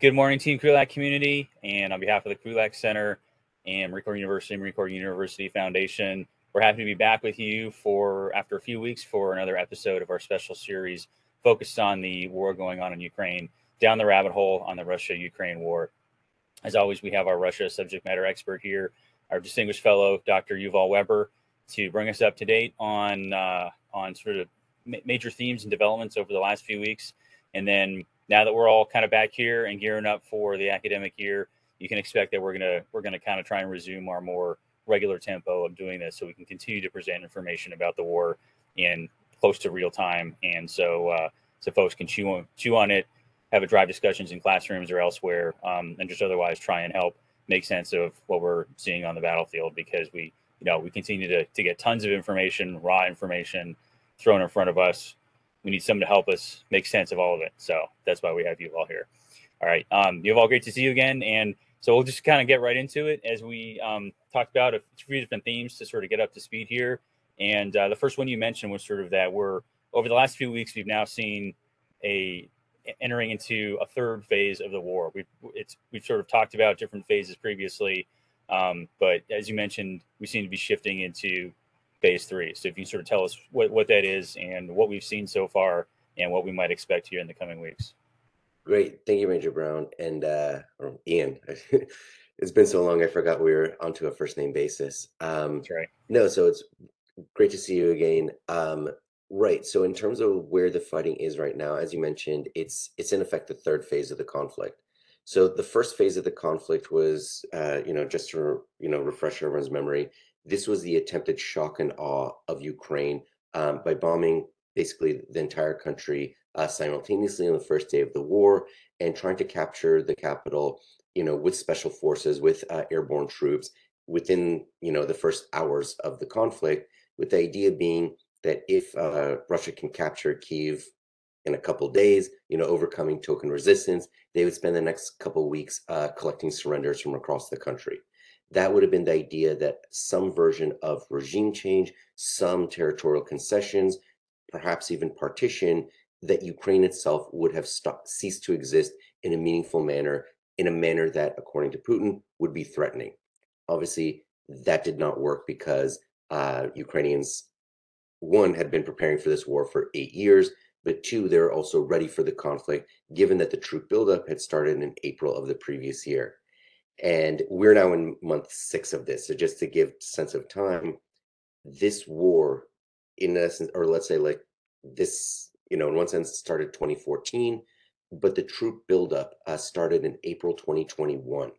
Good morning, Team Krulak community. And on behalf of the Krulak Center and Marine Corps University, Marine Corps University Foundation, we're happy to be back with you for after a few weeks for another episode of our special series focused on the war going on in Ukraine, down the rabbit hole on the Russia Ukraine war. As always, we have our Russia subject matter expert here, our distinguished fellow, Dr. Yuval Weber, to bring us up to date on uh, on sort of ma- major themes and developments over the last few weeks. And then now that we're all kind of back here and gearing up for the academic year, you can expect that we're gonna we're gonna kind of try and resume our more regular tempo of doing this, so we can continue to present information about the war in close to real time, and so uh, so folks can chew on chew on it, have a drive discussions in classrooms or elsewhere, um, and just otherwise try and help make sense of what we're seeing on the battlefield because we you know we continue to, to get tons of information raw information thrown in front of us we need someone to help us make sense of all of it. So that's why we have Yuval here. All right. Um, Yuval great to see you again. And so we'll just kind of get right into it as we um, talked about a few different themes to sort of get up to speed here. And uh, the first one you mentioned was sort of that we're over the last few weeks, we've now seen a entering into a third phase of the war. We've it's we've sort of talked about different phases previously, um, but as you mentioned, we seem to be shifting into phase three. So if you sort of tell us what, what that is and what we've seen so far and what we might expect here in the coming weeks. Great. Thank you, Major Brown and uh, or Ian. it's been so long, I forgot we were onto a first name basis. Um, That's right. No, so it's great to see you again. Um, right. So in terms of where the fighting is right now, as you mentioned, it's it's in effect the third phase of the conflict. So the first phase of the conflict was, uh, you know, just to you know refresh everyone's memory, this was the attempted shock and awe of Ukraine um, by bombing basically the entire country uh, simultaneously on the first day of the war and trying to capture the capital, you know, with special forces, with uh, airborne troops within, you know, the first hours of the conflict, with the idea being that if uh, Russia can capture Kiev in a couple days, you know, overcoming token resistance, they would spend the next couple weeks uh, collecting surrenders from across the country that would have been the idea that some version of regime change, some territorial concessions, perhaps even partition, that Ukraine itself would have stopped, ceased to exist in a meaningful manner, in a manner that, according to Putin, would be threatening. Obviously, that did not work because uh, Ukrainians, one, had been preparing for this war for eight years, but two, they're also ready for the conflict, given that the troop buildup had started in April of the previous year. And we're now in month six of this. So just to give sense of time, this war, in essence, or let's say like this, you know, in one sense, started 2014, but the troop buildup uh, started in April 2021.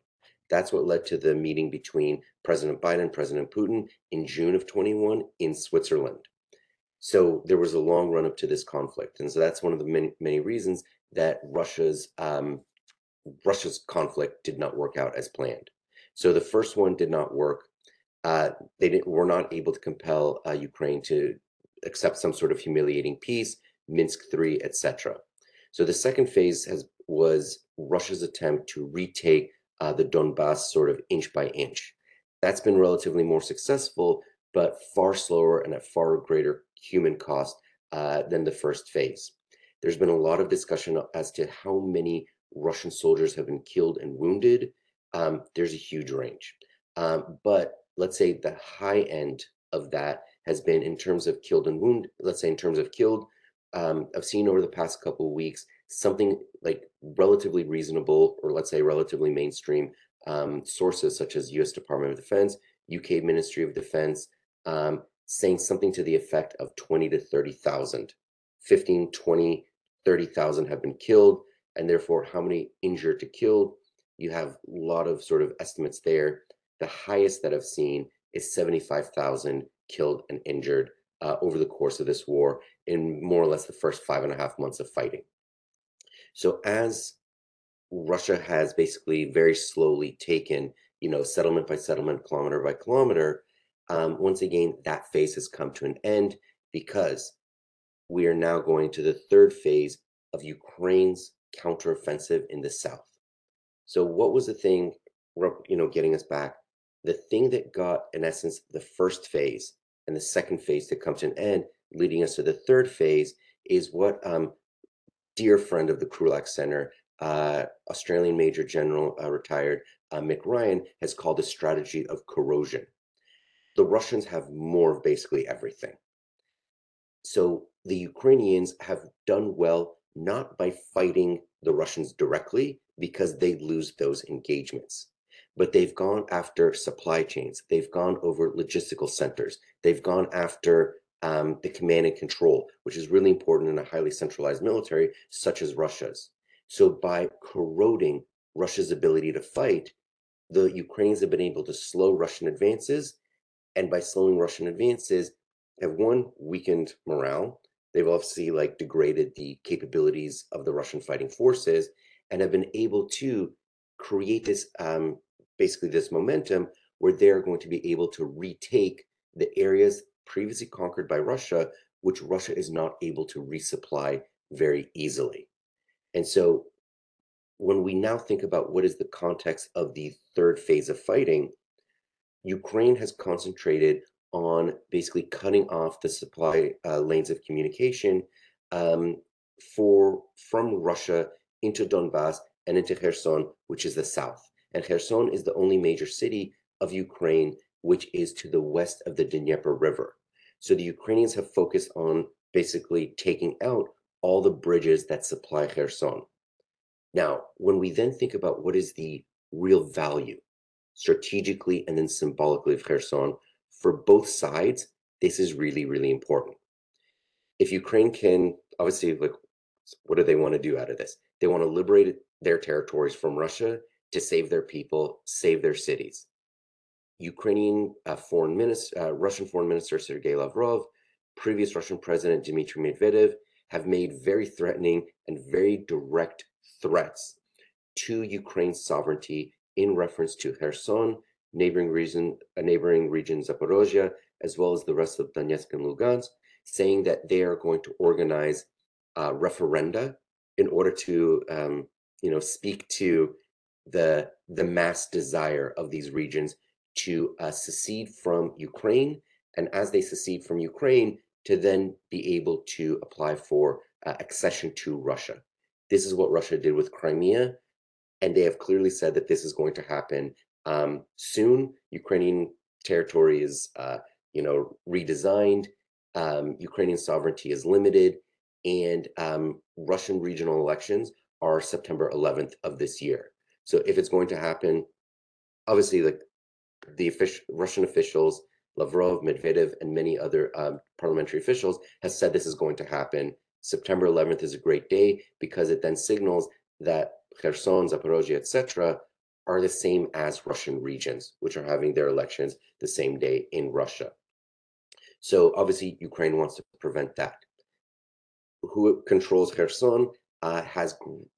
That's what led to the meeting between President Biden and President Putin in June of 21 in Switzerland. So there was a long run up to this conflict. And so that's one of the many, many reasons that Russia's um, Russia's conflict did not work out as planned. So the first one did not work. Uh, they were not able to compel uh, Ukraine to accept some sort of humiliating peace, Minsk three, etc. So the second phase has was Russia's attempt to retake uh, the Donbass sort of inch by inch. That's been relatively more successful, but far slower and at far greater human cost uh, than the first phase. There's been a lot of discussion as to how many Russian soldiers have been killed and wounded, um, there's a huge range. Um, but let's say the high end of that has been in terms of killed and wounded, let's say in terms of killed, um, I've seen over the past couple of weeks something like relatively reasonable, or let's say relatively mainstream um, sources such as US Department of Defense, UK Ministry of Defense, um, saying something to the effect of 20 to 30,000. 15, 20, 30,000 have been killed and therefore how many injured to killed. You have a lot of sort of estimates there. The highest that I've seen is 75,000 killed and injured uh, over the course of this war in more or less the first five and a half months of fighting. So as Russia has basically very slowly taken, you know, settlement by settlement, kilometer by kilometer, um, once again, that phase has come to an end because we are now going to the third phase of Ukraine's counteroffensive in the south. So what was the thing, you know, getting us back? The thing that got, in essence, the first phase and the second phase to come to an end, leading us to the third phase, is what um, dear friend of the Krulak Center, uh, Australian Major General, uh, retired uh, Mick Ryan, has called a strategy of corrosion. The Russians have more of basically everything. So the Ukrainians have done well not by fighting the Russians directly because they lose those engagements, but they've gone after supply chains. They've gone over logistical centers. They've gone after um, the command and control, which is really important in a highly centralized military such as Russia's. So by corroding Russia's ability to fight, the Ukrainians have been able to slow Russian advances, and by slowing Russian advances, have one weakened morale. They've obviously like degraded the capabilities of the Russian fighting forces, and have been able to create this um, basically this momentum where they're going to be able to retake the areas previously conquered by Russia, which Russia is not able to resupply very easily. And so when we now think about what is the context of the third phase of fighting, Ukraine has concentrated on basically cutting off the supply uh, lanes of communication um, for from Russia into Donbass and into Kherson, which is the south. And Kherson is the only major city of Ukraine which is to the west of the Dnieper River. So the Ukrainians have focused on basically taking out all the bridges that supply Kherson. Now, when we then think about what is the real value strategically and then symbolically of Kherson, for both sides, this is really, really important. If Ukraine can, obviously, like, what do they want to do out of this? They want to liberate their territories from Russia to save their people, save their cities. Ukrainian uh, foreign minister, uh, Russian foreign minister Sergei Lavrov, previous Russian president Dmitry Medvedev have made very threatening and very direct threats to Ukraine's sovereignty in reference to Kherson, neighboring region, a neighboring region Zaporozhia, as well as the rest of Donetsk and Lugansk, saying that they are going to organize uh, referenda in order to, um, you know, speak to the the mass desire of these regions to uh, secede from Ukraine, and as they secede from Ukraine, to then be able to apply for uh, accession to Russia. This is what Russia did with Crimea, and they have clearly said that this is going to happen um, soon. Ukrainian territory is, uh, you know, redesigned. Um, Ukrainian sovereignty is limited, and um, Russian regional elections are September 11th of this year. So if it's going to happen, obviously, like the official, Russian officials, Lavrov, Medvedev, and many other um, parliamentary officials, has said this is going to happen. September 11th is a great day because it then signals that Kherson, Zaporozhye, etc., are the same as Russian regions, which are having their elections the same day in Russia. So obviously, Ukraine wants to prevent that. Who controls Kherson uh, has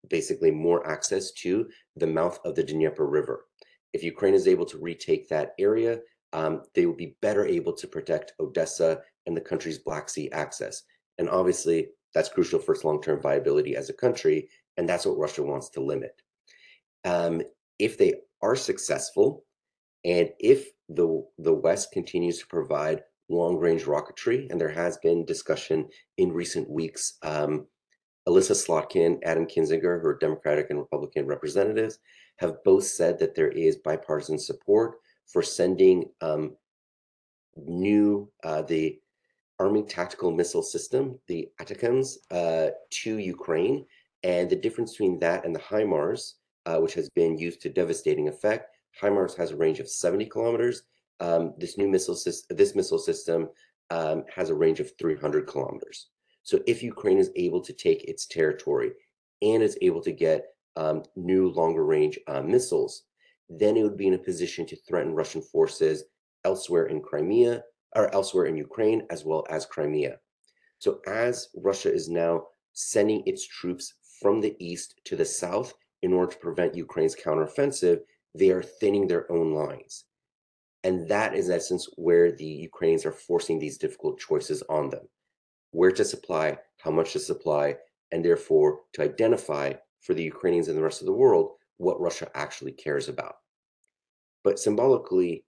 basically more access to the mouth of the Dnieper River. If Ukraine is able to retake that area, um, they will be better able to protect Odessa and the country's Black Sea access. And obviously, that's crucial for its long term viability as a country. And that's what Russia wants to limit. Um, if they are successful, and if the, the West continues to provide long range rocketry, and there has been discussion in recent weeks um, Elissa Slotkin, Adam Kinzinger, who are Democratic and Republican representatives, have both said that there is bipartisan support for sending um, new uh, the Army Tactical Missile System, the ATACMS, uh, to Ukraine. And the difference between that and the HIMARS, uh, which has been used to devastating effect, HIMARS has a range of 70 kilometers. Um, this new missile system, this missile system um, has a range of 300 kilometers. So if Ukraine is able to take its territory and is able to get um, new longer range uh, missiles, then it would be in a position to threaten Russian forces elsewhere in Crimea or elsewhere in Ukraine as well as Crimea. So as Russia is now sending its troops from the east to the south in order to prevent Ukraine's counteroffensive, they are thinning their own lines. And that is, in essence, where the Ukrainians are forcing these difficult choices on them where to supply, how much to supply, and therefore to identify for the Ukrainians and the rest of the world what Russia actually cares about. But symbolically,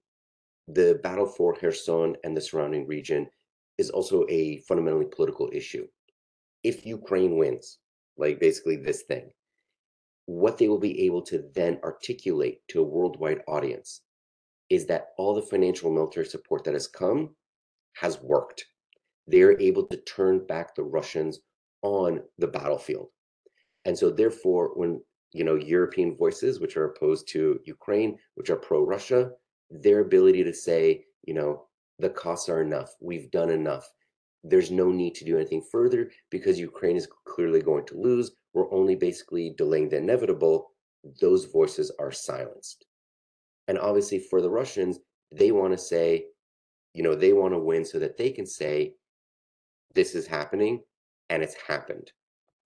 the battle for Kherson and the surrounding region is also a fundamentally political issue. If Ukraine wins, like basically this thing, what they will be able to then articulate to a worldwide audience is that all the financial military support that has come has worked. They're able to turn back the Russians on the battlefield. And so therefore, when you know European voices, which are opposed to Ukraine, which are pro-Russia, their ability to say, you know, the costs are enough, we've done enough. There's no need to do anything further because Ukraine is clearly going to lose. We're only basically delaying the inevitable. Those voices are silenced. And obviously, for the Russians, they want to say, you know, they want to win so that they can say, this is happening and it's happened,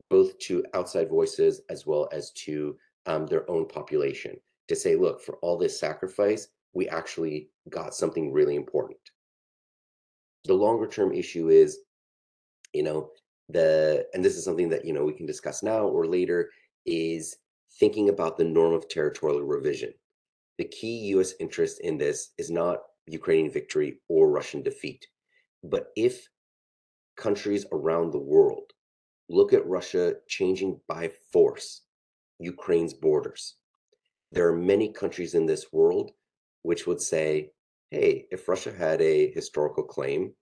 both to outside voices as well as to um, their own population to say, look, for all this sacrifice, we actually got something really important. The longer term issue is, you know, the, and this is something that, you know, we can discuss now or later, is thinking about the norm of territorial revision. The key US interest in this is not Ukrainian victory or Russian defeat. But if countries around the world look at Russia changing by force Ukraine's borders, there are many countries in this world which would say, hey, if Russia had a historical claim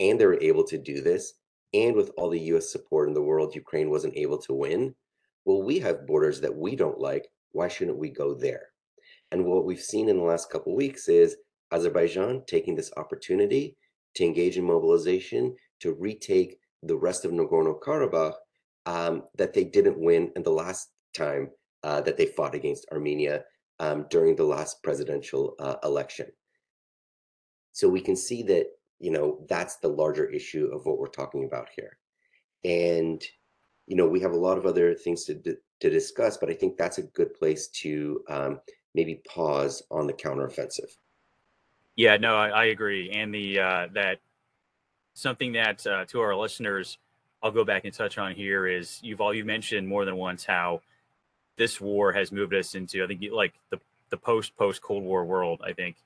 and they were able to do this, and with all the US support in the world, Ukraine wasn't able to win, well, we have borders that we don't like. Why shouldn't we go there? And what we've seen in the last couple weeks is Azerbaijan taking this opportunity to engage in mobilization to retake the rest of Nagorno Karabakh um, that they didn't win in the last time uh, that they fought against Armenia um, during the last presidential uh, election. So we can see that, you know, that's the larger issue of what we're talking about here. And, you know, we have a lot of other things to, to discuss, but I think that's a good place to um, maybe pause on the counteroffensive. Yeah, no, I, I agree. And the, uh, that something that uh, to our listeners, I'll go back and touch on here is Yuval you mentioned more than once how this war has moved us into I think like the the post post Cold War world. I think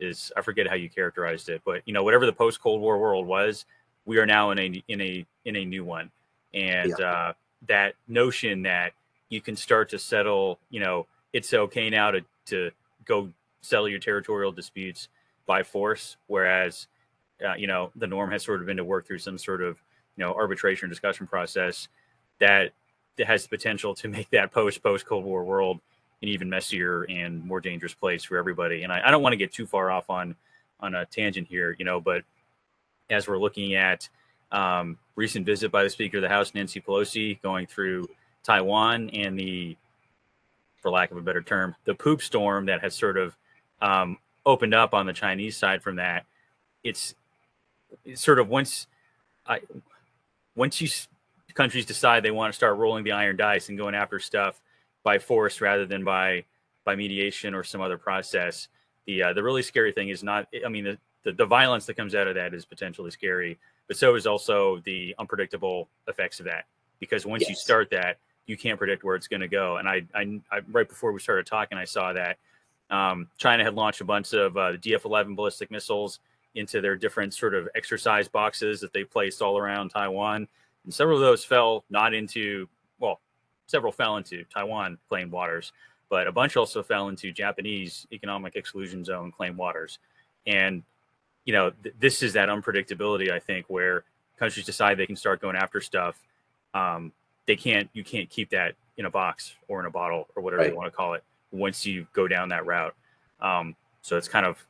is I forget how you characterized it, but you know whatever the post Cold War world was, we are now in a in a in a new one, and yeah. uh, that notion that you can start to settle, you know, it's okay now to to go settle your territorial disputes by force, whereas uh, you know the norm has sort of been to work through some sort of you know arbitration discussion process that has the potential to make that post post Cold War world an even messier and more dangerous place for everybody. And I, I don't want to get too far off on on a tangent here, you know, but as we're looking at um, recent visit by the Speaker of the House, Nancy Pelosi, going through Taiwan and the, for lack of a better term, the poop storm that has sort of um, opened up on the Chinese side from that. It's, it's sort of once I once you countries decide they want to start rolling the iron dice and going after stuff by force rather than by by mediation or some other process. The uh, the really scary thing is not. I mean, the, the, the violence that comes out of that is potentially scary, but so is also the unpredictable effects of that. Because once yes. you start that, you can't predict where it's going to go. And I, I, I, right before we started talking, I saw that um, China had launched a bunch of uh, DF-11 ballistic missiles into their different sort of exercise boxes that they placed all around Taiwan. And several of those fell not into, well, several fell into Taiwan claimed waters, but a bunch also fell into Japanese economic exclusion zone claimed waters. And, you know, th- this is that unpredictability, I think, where countries decide they can start going after stuff. Um, they can't, you can't keep that in a box or in a bottle or whatever right. you want to call it once you go down that route. Um, so it's kind of,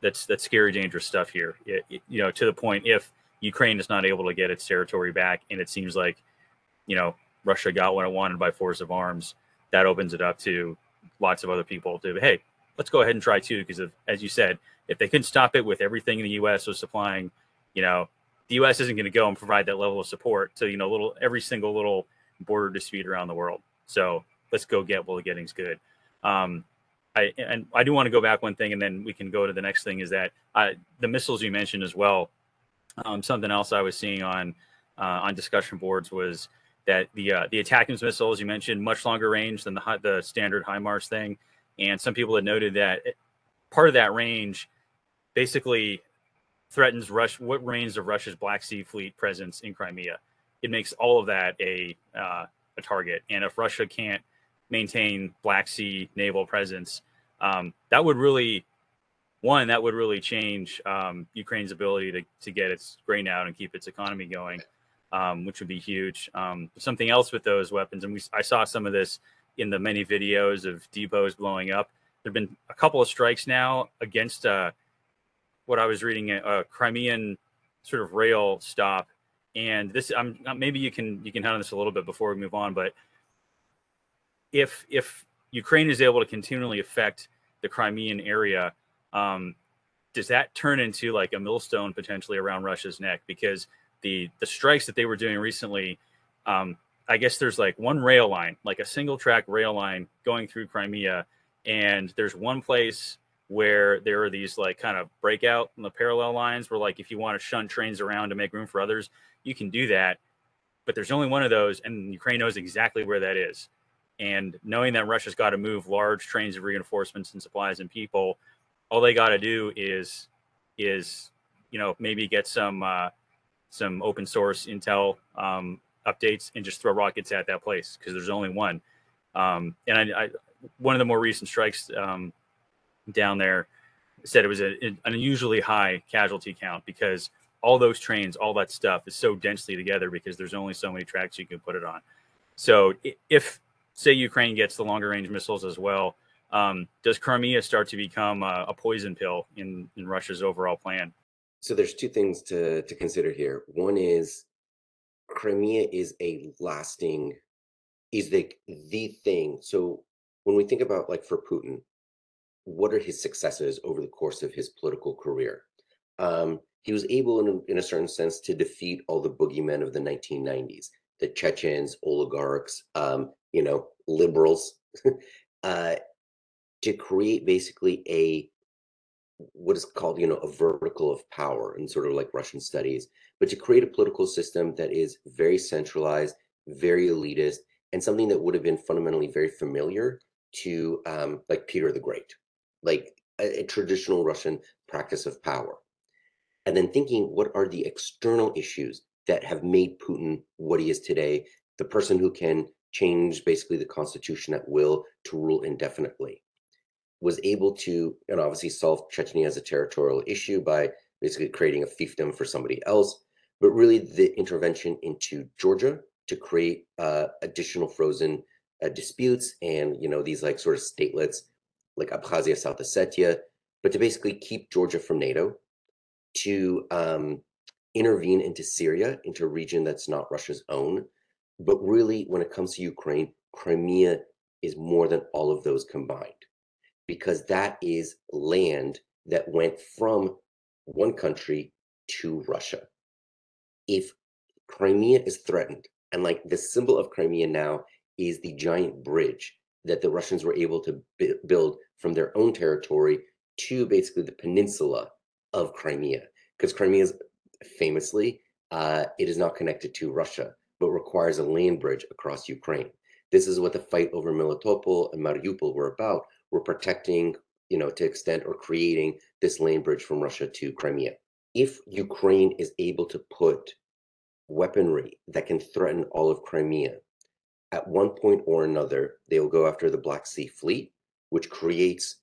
that's, that's scary, dangerous stuff here. It, it, you know, to the point if Ukraine is not able to get its territory back, and it seems like, you know, Russia got what it wanted by force of arms. That opens it up to lots of other people to, hey, let's go ahead and try too. Because as you said, if they couldn't stop it with everything the U.S. was supplying, you know, the U.S. isn't going to go and provide that level of support to you know little every single little border dispute around the world. So let's go get what getting's good. Um, I and I do want to go back one thing, and then we can go to the next thing. Is that the missiles you mentioned as well? Um, something else I was seeing on uh, on discussion boards was that the uh, the ATACMS missiles you mentioned much longer range than the the standard HIMARS thing, and some people had noted that part of that range basically threatens Rush what remains of Russia's Black Sea Fleet presence in Crimea. It makes all of that a uh, a target, and if Russia can't maintain Black Sea naval presence. Um, that would really, one, that would really change um, Ukraine's ability to, to get its grain out and keep its economy going, um, which would be huge. Um, something else with those weapons, and we, I saw some of this in the many videos of depots blowing up. There have been a couple of strikes now against uh, what I was reading, a, a Crimean sort of rail stop. And this, I'm maybe you can you can hit on this a little bit before we move on, but if if Ukraine is able to continually affect the Crimean area, um, does that turn into like a millstone potentially around Russia's neck? Because the the strikes that they were doing recently, um, I guess there's like one rail line, like a single track rail line going through Crimea, and there's one place where there are these like kind of breakout in the parallel lines where like if you want to shunt trains around to make room for others, you can do that. But there's only one of those, and Ukraine knows exactly where that is. And knowing that Russia's got to move large trains of reinforcements and supplies and people, all they got to do is is you know maybe get some uh, some open source intel um, updates and just throw rockets at that place because there's only one. Um, and I, I, one of the more recent strikes um, down there said it was a, an unusually high casualty count because all those trains, all that stuff is so densely together because there's only so many tracks you can put it on. So if say Ukraine gets the longer range missiles as well, um, does Crimea start to become a, a, poison pill in, in Russia's overall plan? So there's two things to, to consider here. One is Crimea is a lasting, is the the thing. So when we think about like for Putin, what are his successes over the course of his political career? Um, he was able, in a, in a certain sense, to defeat all the boogeymen of the 1990s, the Chechens, oligarchs, um, you know, liberals, uh, to create basically a what is called, you know, a vertical of power in sort of like Russian studies, but to create a political system that is very centralized, very elitist, and something that would have been fundamentally very familiar to um, like Peter the Great, like a, a traditional Russian practice of power. And then thinking, what are the external issues that have made Putin what he is today, the person who can change basically the constitution at will to rule indefinitely. Was able to, and obviously solve Chechnya as a territorial issue by basically creating a fiefdom for somebody else, but really the intervention into Georgia to create uh, additional frozen uh, disputes and you know these like sort of statelets like Abkhazia, South Ossetia, but to basically keep Georgia from NATO, to um, intervene into Syria, into a region that's not Russia's own, but really, when it comes to Ukraine, Crimea is more than all of those combined because that is land that went from one country to Russia. If Crimea is threatened, and like the symbol of Crimea now is the giant bridge that the Russians were able to build from their own territory to basically the peninsula of Crimea, because Crimea is famously uh, it is not connected to Russia but requires a land bridge across Ukraine. This is what the fight over Melitopol and Mariupol were about. We're protecting, you know, to extent or creating this land bridge from Russia to Crimea. If Ukraine is able to put weaponry that can threaten all of Crimea, at one point or another, they will go after the Black Sea Fleet, which creates,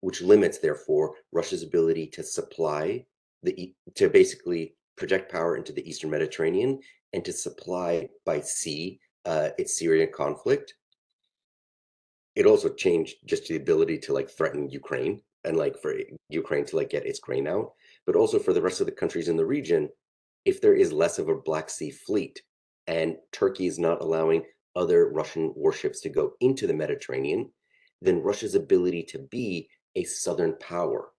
which limits, therefore, Russia's ability to supply the to basically project power into the Eastern Mediterranean and to supply by sea uh, its Syrian conflict. It also changed just the ability to like threaten Ukraine and like for Ukraine to like get its grain out, but also for the rest of the countries in the region. If there is less of a Black Sea fleet and Turkey is not allowing other Russian warships to go into the Mediterranean, then Russia's ability to be a southern power,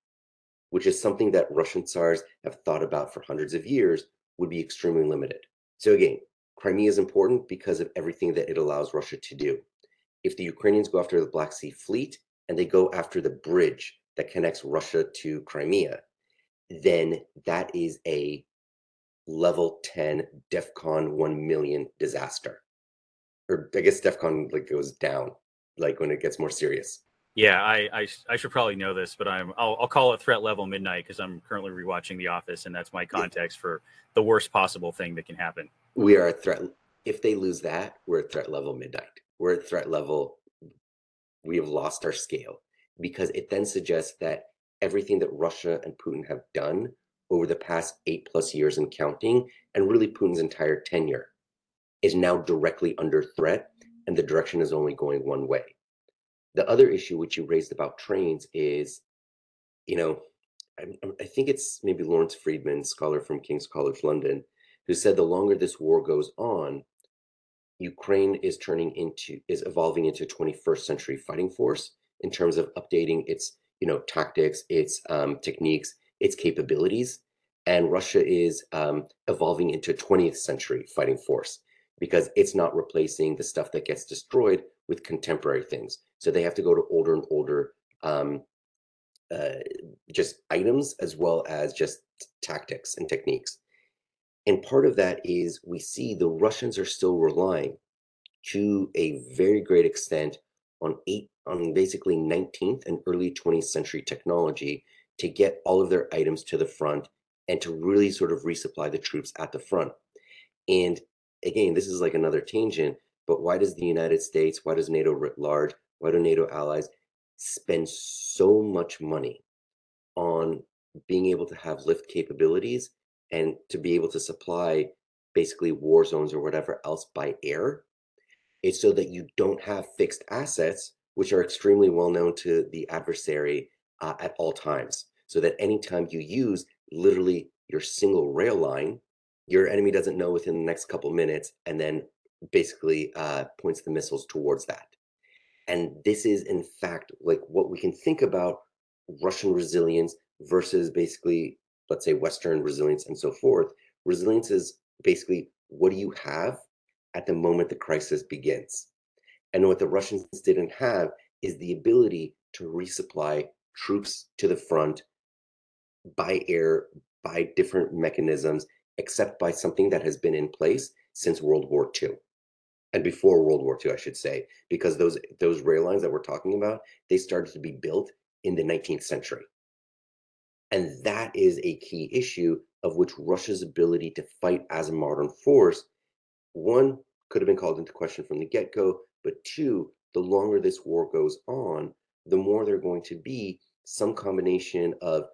which is something that Russian tsars have thought about for hundreds of years, would be extremely limited. So again, Crimea is important because of everything that it allows Russia to do. If the Ukrainians go after the Black Sea Fleet and they go after the bridge that connects Russia to Crimea, then that is a level 10 DEFCON 1 million disaster. Or I guess DEFCON like goes down, like when it gets more serious. Yeah, I, I, I should probably know this, but I'm I'll, I'll call it threat level midnight because I'm currently rewatching The Office, and that's my context for the worst possible thing that can happen. We are a threat. If they lose that, we're at threat level midnight. We're at threat level we have lost our scale because it then suggests that everything that Russia and Putin have done over the past eight plus years and counting, and really Putin's entire tenure, is now directly under threat, and the direction is only going one way. The other issue which you raised about trains is, you know, I, I think it's maybe Lawrence Freedman, scholar from King's College London, who said the longer this war goes on, Ukraine is turning into is evolving into a 21st century fighting force in terms of updating its you know tactics, its um, techniques, its capabilities, and Russia is um, evolving into a 20th century fighting force because it's not replacing the stuff that gets destroyed with contemporary things. So they have to go to older and older um, uh, just items as well as just tactics and techniques. And part of that is we see the Russians are still relying to a very great extent on eight on basically 19th and early 20th century technology to get all of their items to the front and to really sort of resupply the troops at the front. And again, this is like another tangent, but why does the United States, why does NATO writ large, why do NATO allies spend so much money on being able to have lift capabilities and to be able to supply basically war zones or whatever else by air it's so that you don't have fixed assets which are extremely well known to the adversary uh, at all times. So that anytime you use literally your single rail line your enemy doesn't know within the next couple minutes and then basically uh, points the missiles towards that. And this is in fact like what we can think about russian resilience versus basically let's say Western resilience and so forth. Resilience is basically what do you have at the moment the crisis begins? And what the Russians didn't have is the ability to resupply troops to the front by air, by different mechanisms, except by something that has been in place since World War II. And before World War II, I should say, because those those rail lines that we're talking about, they started to be built in the 19th century. And that is a key issue of which Russia's ability to fight as a modern force, one, could have been called into question from the get go, but two, the longer this war goes on, the more there are going to be some combination of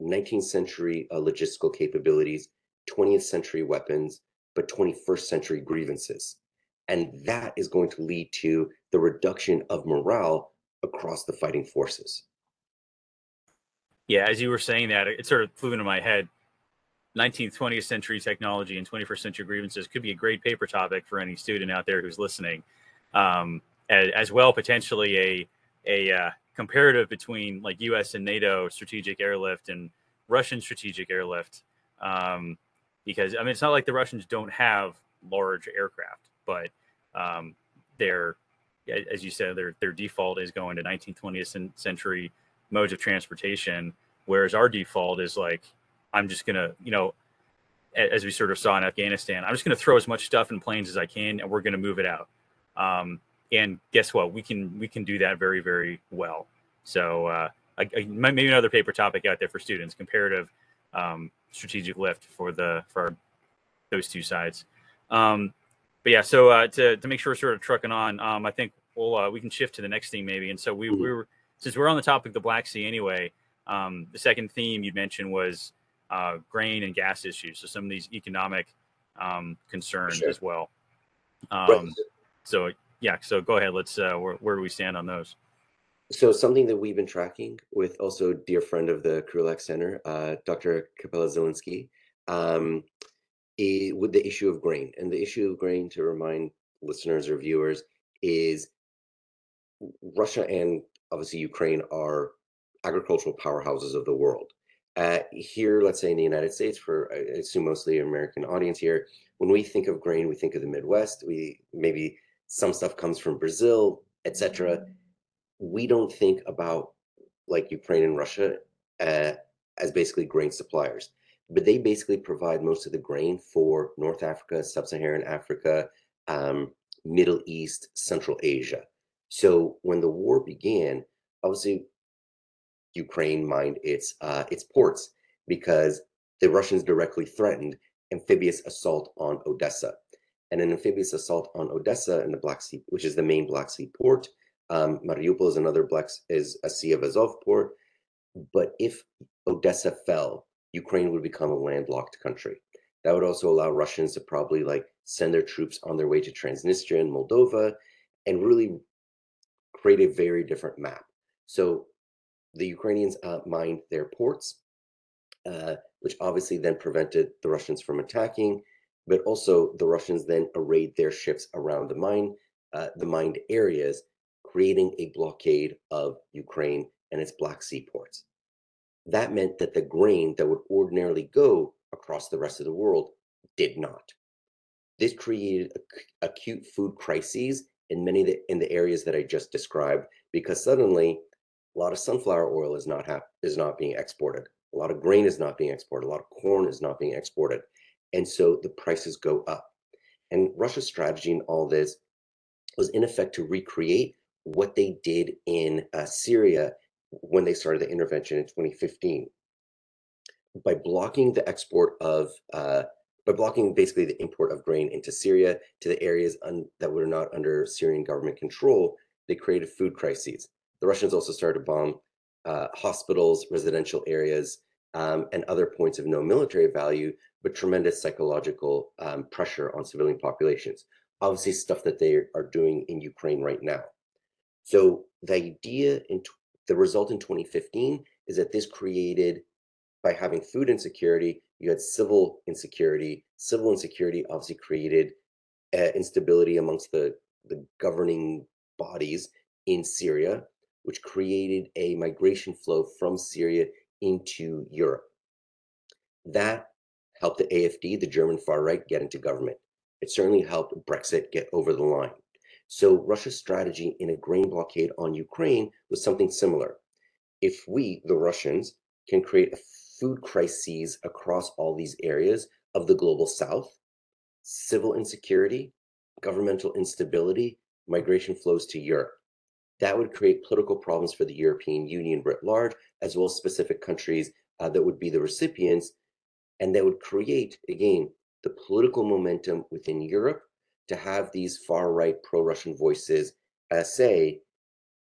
19th century uh, logistical capabilities, 20th century weapons, but 21st century grievances. And that is going to lead to the reduction of morale across the fighting forces. Yeah, as you were saying that, it sort of flew into my head. 19th, 20th century technology and 21st century grievances could be a great paper topic for any student out there who's listening. Um, as, as, well, potentially a a uh, comparative between like U.S. and NATO strategic airlift and Russian strategic airlift, um, because I mean it's not like the Russians don't have large aircraft, but um, their as you said, their their default is going to 19th, 20th century modes of transportation whereas our default is like i'm just gonna you know as we sort of saw in afghanistan i'm just gonna throw as much stuff in planes as i can and we're gonna move it out. Um, and guess what? We can we can do that very very well. So uh, I, I, maybe another paper topic out there for students comparative um, strategic lift for the for our, those two sides. Um, but yeah so uh, to, to make sure we're sort of trucking on um, i think we'll uh, we can shift to the next thing maybe. And so we, we were since we're on the topic of the Black Sea anyway, um, the second theme you mentioned was uh, grain and gas issues. So some of these economic um, concerns sure. as well. Um, right. So yeah, so go ahead. Let's uh, where, where do we stand on those? So something that we've been tracking with also dear friend of the Krulak Center, uh, Dr. Kapela Zielinski, um, with the issue of grain. And the issue of grain, to remind listeners or viewers, is Russia and obviously Ukraine are agricultural powerhouses of the world. Uh, here, let's say in the United States, for I assume mostly American audience here, when we think of grain, we think of the Midwest. We maybe some stuff comes from Brazil, etc. We don't think about like Ukraine and Russia uh, as basically grain suppliers, but they basically provide most of the grain for North Africa, Sub-Saharan Africa, um, Middle East, Central Asia. So when the war began, obviously Ukraine mined its uh, its ports because the Russians directly threatened amphibious assault on Odessa. And an amphibious assault on Odessa and the Black Sea, which is the main Black Sea port, Um, Mariupol is another black is a Sea of Azov port. But if Odessa fell, Ukraine would become a landlocked country. That would also allow Russians to probably like send their troops on their way to Transnistria and Moldova and really create a very different map. So the Ukrainians uh, mined their ports, uh, which obviously then prevented the Russians from attacking, but also the Russians then arrayed their ships around the mine, uh, the mined areas, creating a blockade of Ukraine and its Black Sea ports. That meant that the grain that would ordinarily go across the rest of the world did not. This created acute food crises in many of the, in the areas that I just described because suddenly a lot of sunflower oil is not hap- is not being exported. A lot of grain is not being exported. A lot of corn is not being exported. And so the prices go up. And Russia's strategy in all this was in effect to recreate what they did in uh, Syria when they started the intervention in 2015 by blocking the export of uh, by blocking basically the import of grain into Syria to the areas that were not under Syrian government control, they created food crises. The Russians also started to bomb uh, hospitals, residential areas, um, and other points of no military value, but tremendous psychological um, pressure on civilian populations. Obviously, stuff that they are doing in Ukraine right now. So the idea in the result in 2015 is that this created, by having food insecurity, you had civil insecurity. Civil insecurity obviously created uh, instability amongst the, the governing bodies in Syria, which created a migration flow from Syria into Europe. That helped the AFD, the German far right, get into government. It certainly helped Brexit get over the line. So Russia's strategy in a grain blockade on Ukraine was something similar. If we, the Russians, can create a food crises across all these areas of the global south, civil insecurity, governmental instability, migration flows to Europe. That would create political problems for the European Union writ large, as well as specific countries uh, that would be the recipients. And that would create, again, the political momentum within Europe to have these far right pro Russian voices uh, say,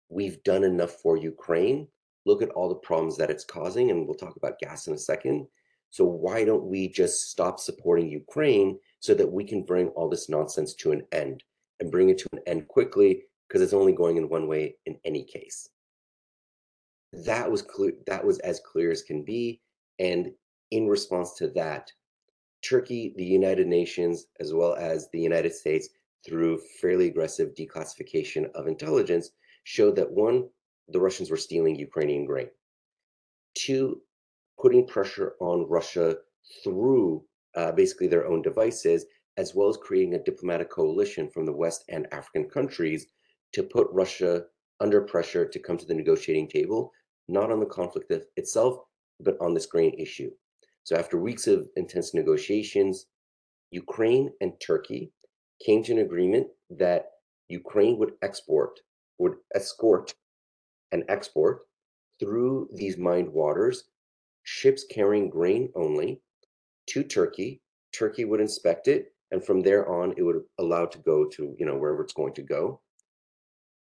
we've done enough for Ukraine. Look at all the problems that it's causing. And we'll talk about gas in a second. So, why don't we just stop supporting Ukraine so that we can bring all this nonsense to an end and bring it to an end quickly because it's only going in one way in any case. That was clear. That was as clear as can be. And in response to that, Turkey, the United Nations, as well as the United States, through fairly aggressive declassification of intelligence, showed that one, the Russians were stealing Ukrainian grain. Two, putting pressure on Russia through uh, basically their own devices, as well as creating a diplomatic coalition from the West and African countries to put Russia under pressure to come to the negotiating table, not on the conflict itself, but on this grain issue. So, after weeks of intense negotiations, Ukraine and Turkey came to an agreement that Ukraine would export, would escort and export through these mined waters ships carrying grain only to Turkey. Turkey would inspect it, and from there on, it would allow to go to you know wherever it's going to go.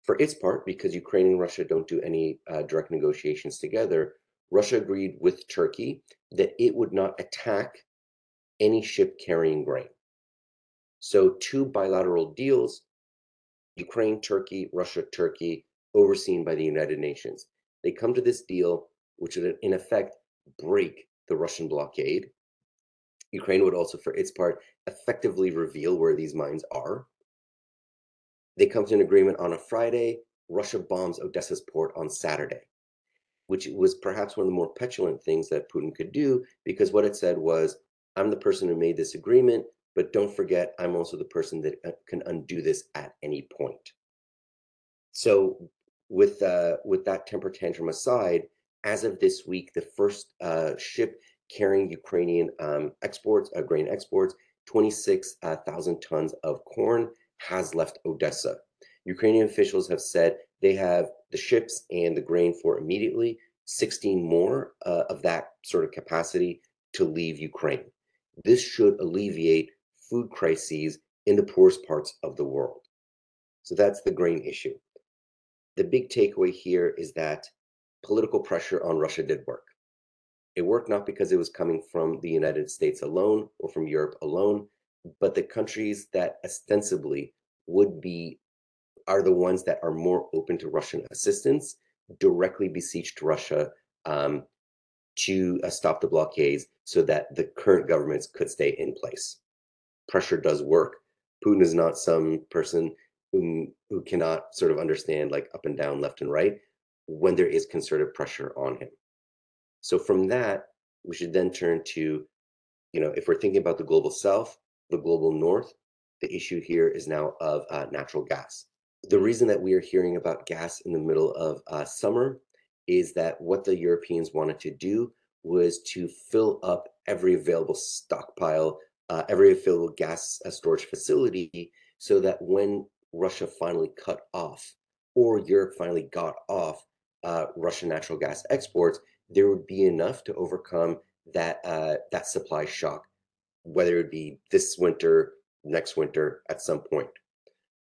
For its part, because Ukraine and Russia don't do any uh, direct negotiations together, Russia agreed with Turkey that it would not attack any ship carrying grain. So, two bilateral deals Ukraine, Turkey, Russia, Turkey, overseen by the United Nations. They come to this deal, which would, in effect, break the Russian blockade. Ukraine would also, for its part, effectively reveal where these mines are. They come to an agreement on a Friday. Russia bombs Odessa's port on Saturday, which was perhaps one of the more petulant things that Putin could do because what it said was, I'm the person who made this agreement, but don't forget, I'm also the person that uh, can undo this at any point. So, with uh, with that temper tantrum aside, as of this week, the first uh, ship carrying Ukrainian um, exports, uh, grain exports, 26,000 uh, tons of corn has left Odessa. Ukrainian officials have said they have the ships and the grain for immediately, 16 more uh, of that sort of capacity to leave Ukraine. This should alleviate food crises in the poorest parts of the world. So that's the grain issue. The big takeaway here is that political pressure on Russia did work. It worked not because it was coming from the United States alone or from Europe alone, but the countries that ostensibly would be are the ones that are more open to Russian assistance directly beseeched Russia um, to uh, stop the blockades so that the current governments could stay in place. Pressure does work. Putin is not some person who, who cannot sort of understand like up and down, left and right when there is concerted pressure on him. So from that, we should then turn to, you know, if we're thinking about the global south, the global north, the issue here is now of uh, natural gas. The reason that we are hearing about gas in the middle of uh, summer is that what the Europeans wanted to do was to fill up every available stockpile, uh, every available gas uh, storage facility, so that when Russia finally cut off or Europe finally got off uh, Russian natural gas exports, there would be enough to overcome that uh, that supply shock, whether it be this winter, next winter, at some point.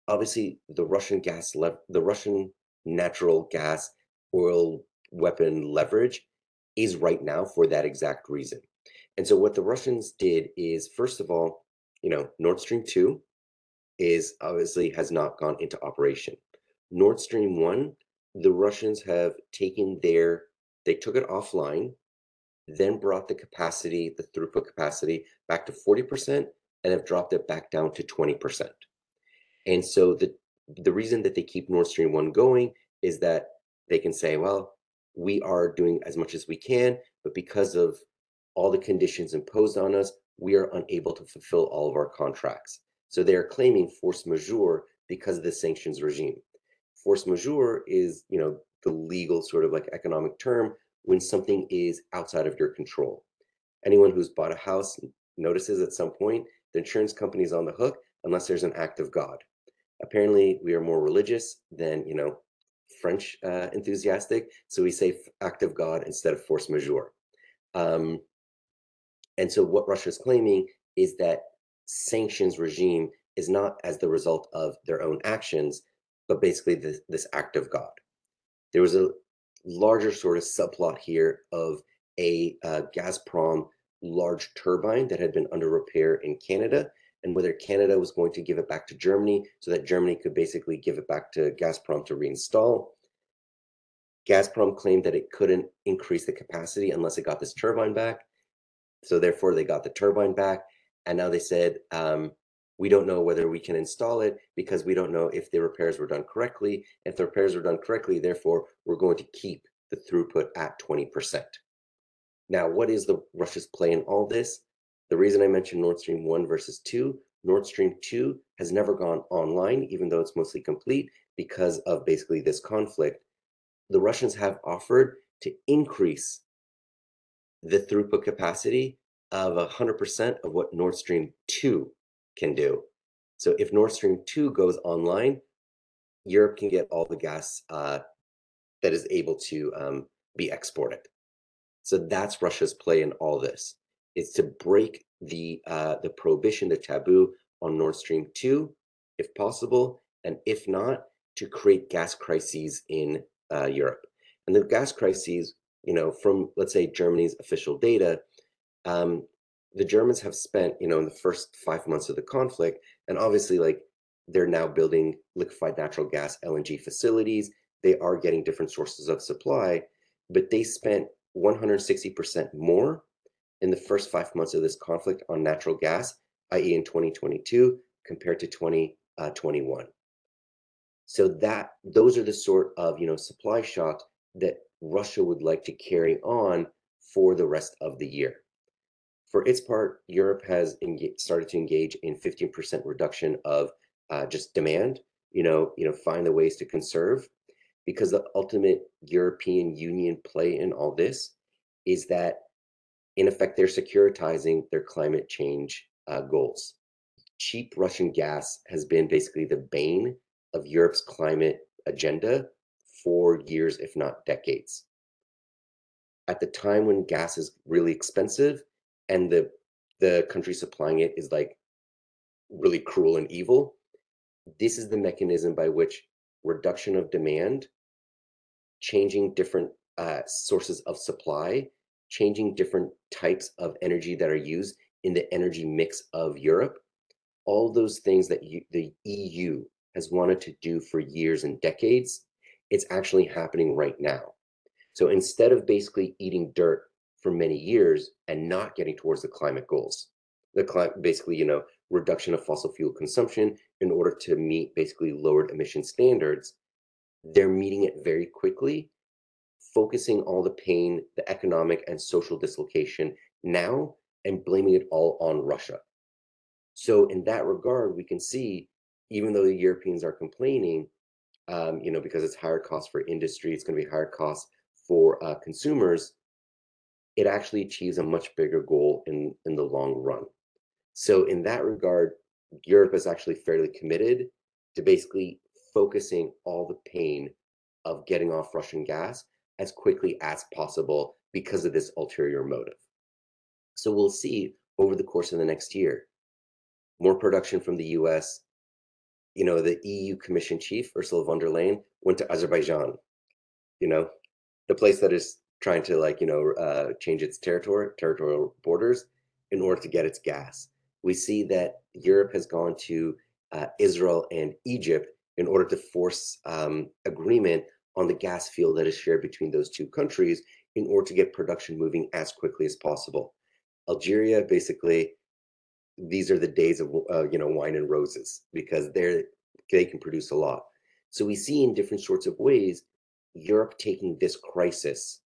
Obviously, the Russian gas, le- the Russian natural gas oil weapon leverage is right now for that exact reason. And so, what the Russians did is, first of all, you know, Nord Stream two is obviously has not gone into operation. Nord Stream 1, the Russians have taken their, they took it offline, then brought the capacity, the throughput capacity back to 40% and have dropped it back down to 20%. And so the, the reason that they keep Nord Stream 1 going is that they can say, well, we are doing as much as we can, but because of all the conditions imposed on us, we are unable to fulfill all of our contracts. So they are claiming force majeure because of the sanctions regime. Force majeure is, you know, the legal sort of like economic term when something is outside of your control. Anyone who's bought a house notices at some point the insurance company is on the hook unless there's an act of God. Apparently, we are more religious than, you know, French uh, enthusiastic, so we say act of God instead of force majeure. Um, and so, what Russia is claiming is that sanctions regime is not as the result of their own actions, but basically this, this act of God. There was a larger sort of subplot here of a uh, Gazprom large turbine that had been under repair in Canada, and whether Canada was going to give it back to Germany so that Germany could basically give it back to Gazprom to reinstall. Gazprom claimed that it couldn't increase the capacity unless it got this turbine back. So therefore, they got the turbine back and now they said, um, we don't know whether we can install it because we don't know if the repairs were done correctly. If the repairs were done correctly, therefore, we're going to keep the throughput at 20%. Now, what is the Russia's play in all this? The reason I mentioned Nord Stream 1 versus 2, Nord Stream 2 has never gone online, even though it's mostly complete, because of basically this conflict. The Russians have offered to increase the throughput capacity of 100% of what Nord Stream 2 can do. So if Nord Stream 2 goes online, Europe can get all the gas uh, that is able to um, be exported. So that's Russia's play in all this. It's to break the uh, the prohibition, the taboo on Nord Stream 2, if possible, and if not, to create gas crises in uh, Europe. And the gas crises, you know, from let's say Germany's official data, um, the Germans have spent, you know, in the first five months of the conflict, and obviously, like they're now building liquefied natural gas LNG facilities. They are getting different sources of supply, but they spent 160% more in the first five months of this conflict on natural gas, i.e., in 2022 compared to 2021. Uh, so that those are the sort of you know supply shocks that Russia would like to carry on for the rest of the year. For its part, Europe has started to engage in 15% reduction of uh, just demand. You know, you know, find the ways to conserve, because the ultimate European Union play in all this is that, in effect, they're securitizing their climate change uh, goals. Cheap Russian gas has been basically the bane of Europe's climate agenda for years, if not decades. At the time when gas is really expensive, and the the country supplying it is like really cruel and evil this is the mechanism by which reduction of demand changing different uh, sources of supply, changing different types of energy that are used in the energy mix of Europe. All those things that you, the EU has wanted to do for years and decades, it's actually happening right now. So instead of basically eating dirt for many years and not getting towards the climate goals, the basically, you know, reduction of fossil fuel consumption in order to meet basically lowered emission standards, they're meeting it very quickly, focusing all the pain, the economic and social dislocation now, and blaming it all on Russia. So, in that regard, we can see, even though the Europeans are complaining, um, you know, because it's higher cost for industry, it's going to be higher cost for uh, consumers. It actually achieves a much bigger goal in in the long run. So, in that regard, Europe is actually fairly committed to basically focusing all the pain of getting off Russian gas as quickly as possible because of this ulterior motive. So we'll see over the course of the next year more production from the US. You know, the EU Commission chief, Ursula von der Leyen, went to Azerbaijan, you know, the place that is trying to like, you know, uh, change its territory, territorial borders in order to get its gas. We see that Europe has gone to uh, Israel and Egypt in order to force um, agreement on the gas field that is shared between those two countries in order to get production moving as quickly as possible. Algeria, basically, these are the days of uh, you know wine and roses because they're they can produce a lot. So we see in different sorts of ways Europe taking this crisis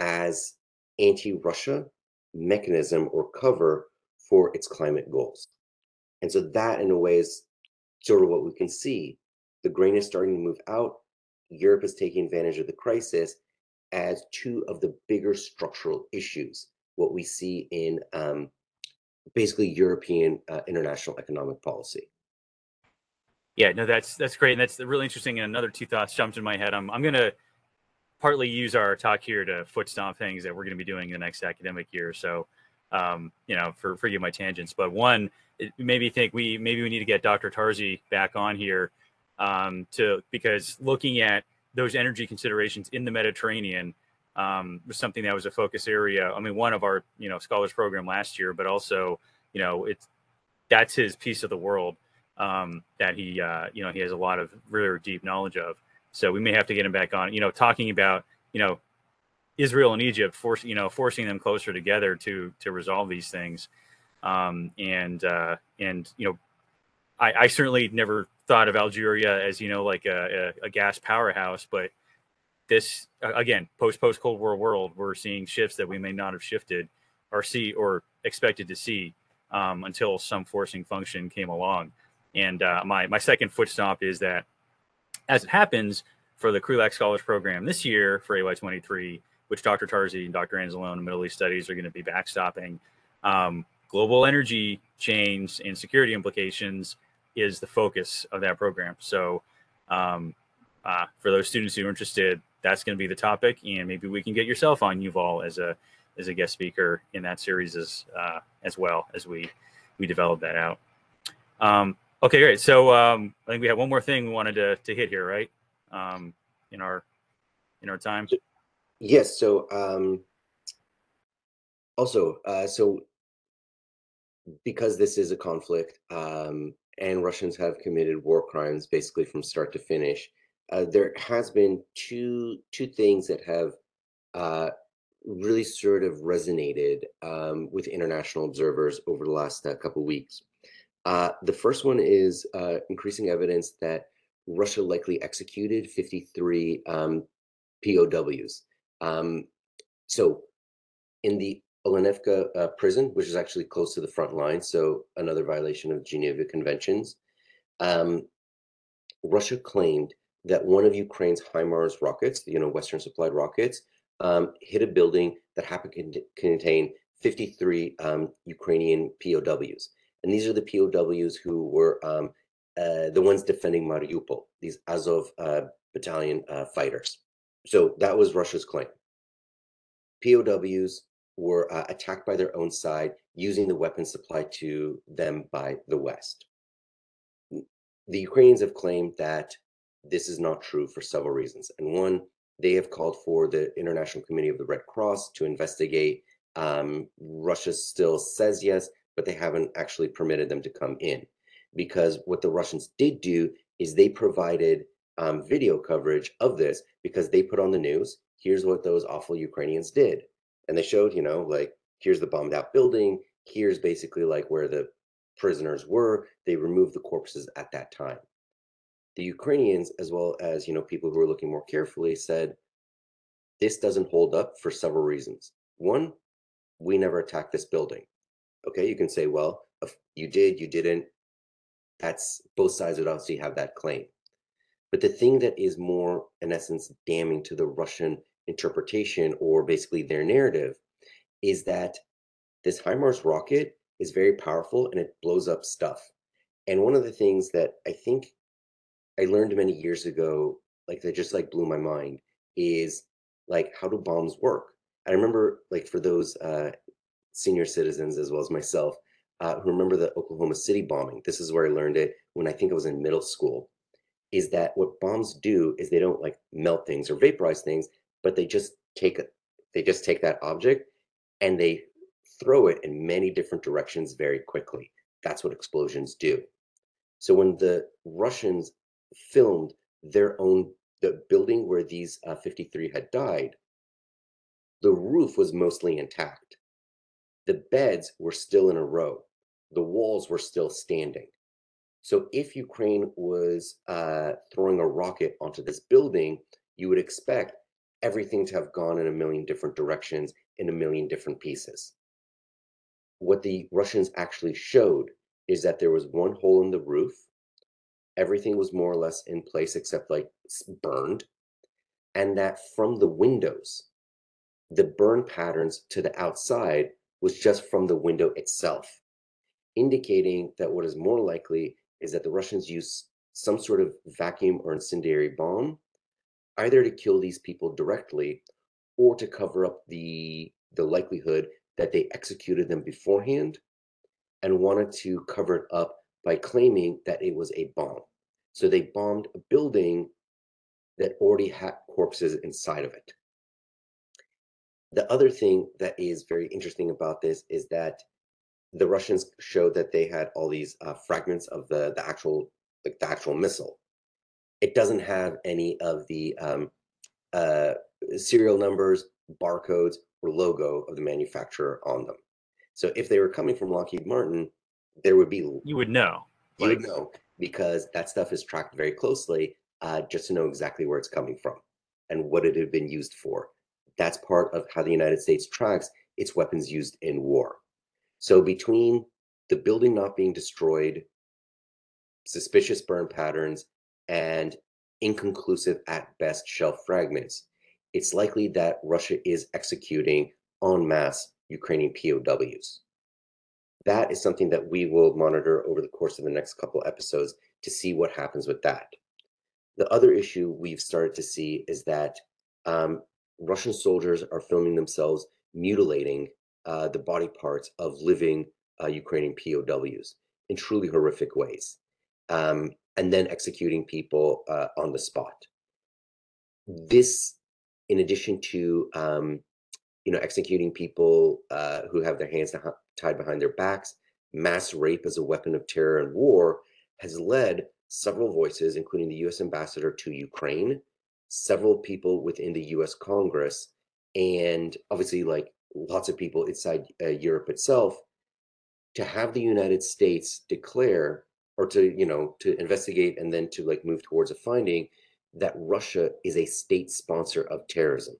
as anti-Russia mechanism or cover for its climate goals. And so that in a way is sort of what we can see. The grain is starting to move out. Europe is taking advantage of the crisis as two of the bigger structural issues, what we see in um, basically European uh, international economic policy. Yeah, no, that's that's great, and that's really interesting. And another two thoughts jumped in my head. I'm I'm gonna partly use our talk here to foot stomp things that we're going to be doing in the next academic year. So, um, you know, for for you my tangents. But one, it made me think we maybe we need to get Dr. Tarzi back on here um, to because looking at those energy considerations in the Mediterranean um, was something that was a focus area. I mean, one of our you know scholars program last year, but also you know it's that's his piece of the world um, that he uh, you know he has a lot of really deep knowledge of. So we may have to get him back on. You know, talking about you know Israel and Egypt, force you know forcing them closer together to to resolve these things, um, and uh, and you know, I, I certainly never thought of Algeria as you know like a, a, a gas powerhouse, but this again post post Cold War world, we're seeing shifts that we may not have shifted or see or expected to see um, until some forcing function came along. And uh, my my second foot stomp is that as it happens for the Krulak Scholars Program this year for AY23, which Dr. Tarzi and Dr. Anzalone and Middle East Studies are going to be backstopping, um, global energy change and security implications is the focus of that program. So, um, uh, for those students who are interested, that's going to be the topic, and maybe we can get yourself on Yuval as a as a guest speaker in that series as uh, as well as we we develop that out. Um, okay, great. So um, I think we have one more thing we wanted to to hit here, right? Um, in our in our time. Yes. So um, also, uh, so because this is a conflict, um, and Russians have committed war crimes basically from start to finish uh, there has been two two things that have uh, really sort of resonated um, with international observers over the last uh, couple weeks. Uh, the first one is uh, increasing evidence that Russia likely executed 53 um, POWs. Um, so, in the Olenivka uh, prison, which is actually close to the front line, so another violation of Geneva Conventions, um, Russia claimed that one of Ukraine's HIMARS rockets, you know, Western supplied rockets, um, hit a building that happened to contain 53 um, Ukrainian POWs. And these are the POWs who were um, uh, the ones defending Mariupol, these Azov uh, battalion uh, fighters. So that was Russia's claim. POWs were uh, attacked by their own side using the weapons supplied to them by the West. The Ukrainians have claimed that this is not true for several reasons. And one, they have called for the International Committee of the Red Cross to investigate. Um, Russia still says yes, but they haven't actually permitted them to come in because what the Russians did do is they provided um, video coverage of this because they put on the news here's what those awful Ukrainians did. And they showed, you know, like here's the bombed out building, here's basically like where the prisoners were. They removed the corpses at that time. The Ukrainians, as well as, you know, people who were looking more carefully, said this doesn't hold up for several reasons. One, we never attacked this building. Okay, you can say, well, you did, you didn't. That's both sides would obviously have that claim. But the thing that is more, in essence, damning to the Russian interpretation or basically their narrative is that this HIMARS rocket is very powerful and it blows up stuff. And one of the things that I think I learned many years ago, like that just like blew my mind, is like how do bombs work? I remember like for those uh, senior citizens as well as myself uh, who remember the Oklahoma City bombing. This is where I learned it when I think I was in middle school. Is that what bombs do? Is they don't like melt things or vaporize things, but they just take it. They just take that object and they throw it in many different directions very quickly. That's what explosions do. So when the Russians filmed their own the building where these uh, 53 had died, the roof was mostly intact. The beds were still in a row. The walls were still standing. So if Ukraine was uh, throwing a rocket onto this building, you would expect everything to have gone in a million different directions in a million different pieces. What the Russians actually showed is that there was one hole in the roof. Everything was more or less in place except like burned. And that from the windows, the burn patterns to the outside was just from the window itself, indicating that what is more likely is that the Russians used some sort of vacuum or incendiary bomb, either to kill these people directly or to cover up the the likelihood that they executed them beforehand and wanted to cover it up by claiming that it was a bomb. So they bombed a building that already had corpses inside of it. The other thing that is very interesting about this is that the Russians showed that they had all these uh, fragments of the the actual like the actual missile. It doesn't have any of the um, uh, serial numbers, barcodes, or logo of the manufacturer on them. So if they were coming from Lockheed Martin, there would be you would know. You like, would know because that stuff is tracked very closely, uh, just to know exactly where it's coming from and what it had been used for. That's part of how the United States tracks its weapons used in war. So between the building not being destroyed, suspicious burn patterns, and inconclusive at best shell fragments, it's likely that Russia is executing en masse Ukrainian POWs. That is something that we will monitor over the course of the next couple episodes to see what happens with that. The other issue we've started to see is that um, Russian soldiers are filming themselves mutilating uh, the body parts of living uh, Ukrainian POWs in truly horrific ways, um, and then executing people uh, on the spot. This, in addition to um, you know executing people uh, who have their hands tied behind their backs, mass rape as a weapon of terror and war, has led several voices, including the U.S. ambassador to Ukraine, several people within the U.S. Congress, and obviously like lots of people inside uh, Europe itself to have the United States declare or to you know to investigate and then to like move towards a finding that Russia is a state sponsor of terrorism.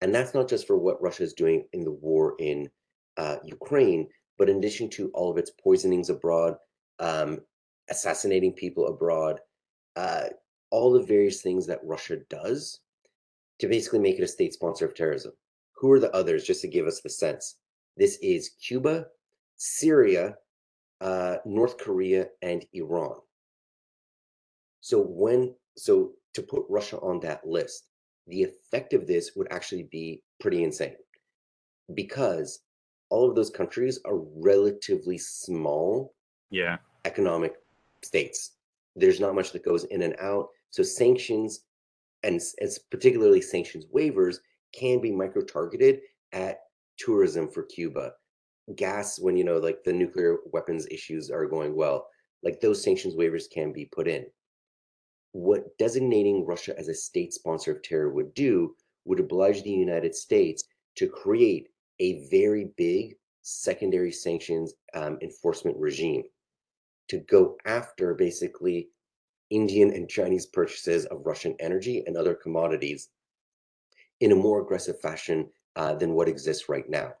And that's not just for what Russia is doing in the war in uh, Ukraine, but in addition to all of its poisonings abroad, um, assassinating people abroad, uh, all the various things that Russia does to basically make it a state sponsor of terrorism. Who are the others, just to give us the sense? This is Cuba, Syria, uh, North Korea, and Iran. So when so to put Russia on that list, the effect of this would actually be pretty insane because all of those countries are relatively small yeah economic states there's not much that goes in and out so sanctions and it's particularly sanctions waivers can be micro targeted at tourism for Cuba, gas when you know like the nuclear weapons issues are going well, like those sanctions waivers can be put in. What designating Russia as a state sponsor of terror would do would oblige the United States to create a very big secondary sanctions um, enforcement regime to go after basically Indian and Chinese purchases of Russian energy and other commodities in a more aggressive fashion uh, than what exists right now.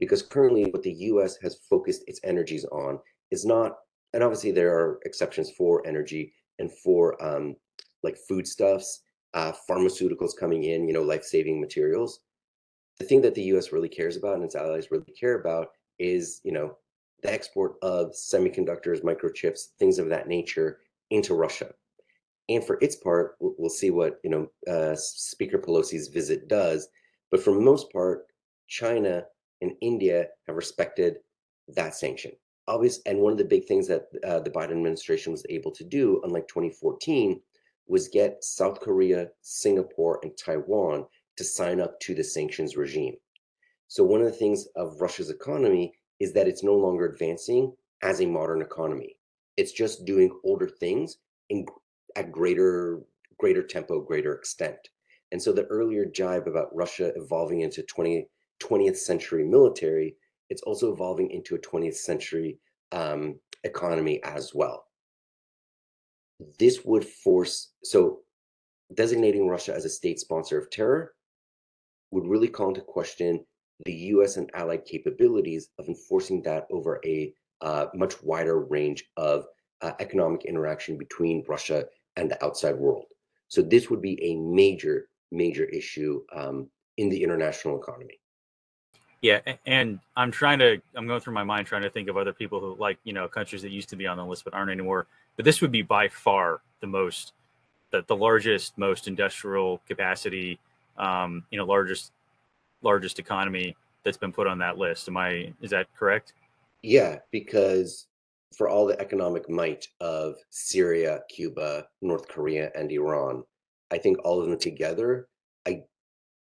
Because currently, what the US has focused its energies on is not, and obviously there are exceptions for energy and for um, like foodstuffs, uh, pharmaceuticals coming in, you know, life saving materials. The thing that the US really cares about and its allies really care about is, you know, the export of semiconductors, microchips, things of that nature into Russia. And for its part, we'll see what you know uh, Speaker Pelosi's visit does. But for most part, China and India have respected that sanction. Obvious, and one of the big things that uh, the Biden administration was able to do, unlike 2014, was get South Korea, Singapore, and Taiwan to sign up to the sanctions regime. So one of the things of Russia's economy is that it's no longer advancing as a modern economy. It's just doing older things in, at greater greater tempo, greater extent. And so the earlier jibe about Russia evolving into 20, 20th century military, it's also evolving into a 20th century um, economy as well. This would force, so designating Russia as a state sponsor of terror would really call into question the US and allied capabilities of enforcing that over a uh, much wider range of uh, economic interaction between Russia and the outside world. So this would be a major, major issue um, in the international economy. Yeah, and I'm trying to, I'm going through my mind trying to think of other people who like, you know, countries that used to be on the list but aren't anymore. But this would be by far the most, the, the largest, most industrial capacity, um, you know, largest, largest economy that's been put on that list. Am I, is that correct? Yeah, because for all the economic might of Syria, Cuba, North Korea, and Iran, I think all of them together, I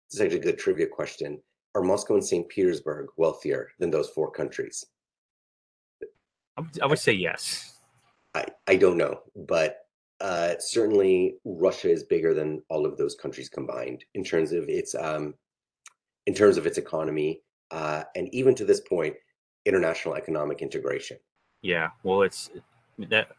this is actually a good trivia question. Are Moscow and St. Petersburg wealthier than those four countries? I would say yes. I, I don't know, but uh, certainly Russia is bigger than all of those countries combined in terms of its um, in terms of its economy, uh, and even to this point, international economic integration. Yeah, well, it's that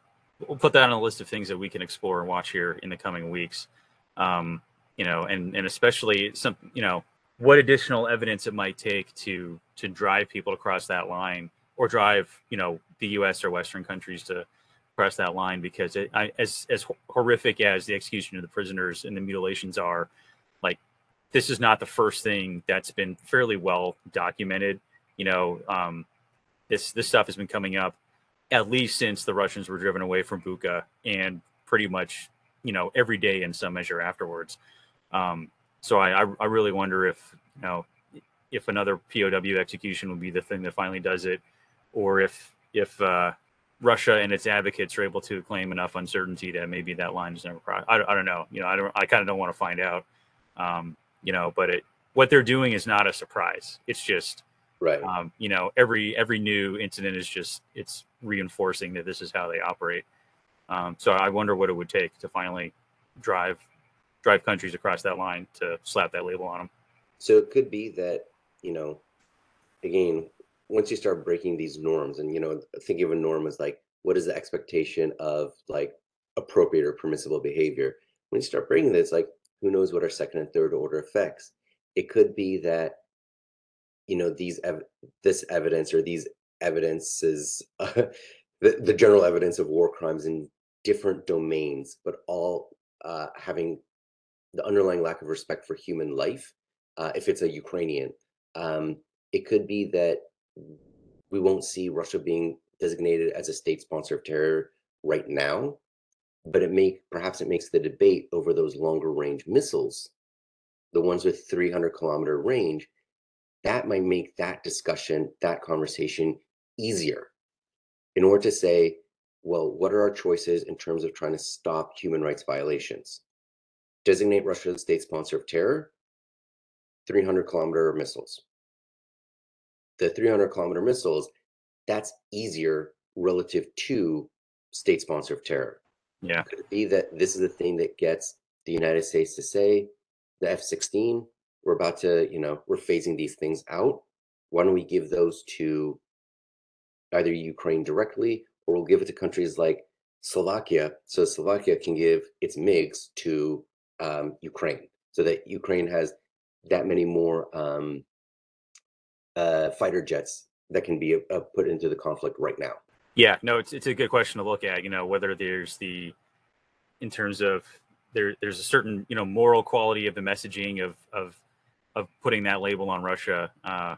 we'll put that on a list of things that we can explore and watch here in the coming weeks. Um, you know, and and especially some, you know, what additional evidence it might take to to drive people across that line or drive, you know, the U.S. or Western countries to cross that line because it, I, as as horrific as the execution of the prisoners and the mutilations are, like this is not the first thing that's been fairly well documented. You know, um, this this stuff has been coming up at least since the Russians were driven away from Bucha and pretty much, you know, every day in some measure afterwards. Um, so I, I, I really wonder if, you know, if another POW execution will be the thing that finally does it, or if, if, uh, Russia and its advocates are able to claim enough uncertainty that maybe that line is never crossed. I, I don't know. You know, I don't, I kind of don't want to find out. Um, you know, but it, what they're doing is not a surprise. It's just, right. Um, you know, every, every new incident is just, it's reinforcing that this is how they operate. Um, so I wonder what it would take to finally drive drive countries across that line to slap that label on them. So it could be that you know, again, once you start breaking these norms, and you know, thinking of a norm as like what is the expectation of like appropriate or permissible behavior. When you start breaking this, like who knows what our second and third order effects? It could be that you know these ev- this evidence or these evidences, uh, the, the general evidence of war crimes in different domains, but all uh, having the underlying lack of respect for human life. Uh, if it's a Ukrainian, um, it could be that we won't see Russia being designated as a state sponsor of terror right now, but it may perhaps it makes the debate over those longer range missiles, the ones with 300 kilometer range, that might make that discussion, that conversation easier in order to say, well, what are our choices in terms of trying to stop human rights violations? designate Russia as state sponsor of terror, 300 kilometer missiles. The 300 kilometer missiles, that's easier relative to state sponsor of terror. Yeah. Could it be that this is the thing that gets the United States to say the F 16, we're about to, you know, we're phasing these things out? Why don't we give those to either Ukraine directly or we'll give it to countries like Slovakia so Slovakia can give its MiGs to um, Ukraine so that Ukraine has that many more um, uh, fighter jets that can be uh, put into the conflict right now. Yeah, no, it's it's a good question to look at. You know, whether there's the in terms of there there's a certain you know moral quality of the messaging of of of putting that label on Russia, uh,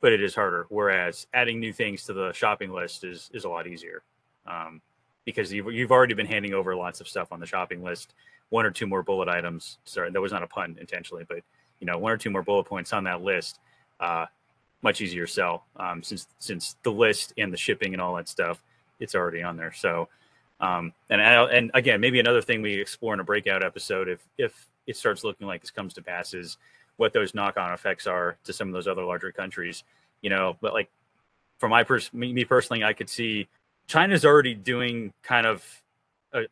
but it is harder. Whereas adding new things to the shopping list is is a lot easier. Um, because you've, you've already been handing over lots of stuff on the shopping list one or two more bullet items sorry that was not a pun intentionally but you know one or two more bullet points on that list uh, much easier sell um, since since the list and the shipping and all that stuff it's already on there. So um, and and again maybe another thing we explore in a breakout episode if if it starts looking like this comes to pass is what those knock on effects are to some of those other larger countries. You know, but like for my pers- me, me personally, I could see China's already doing kind of a,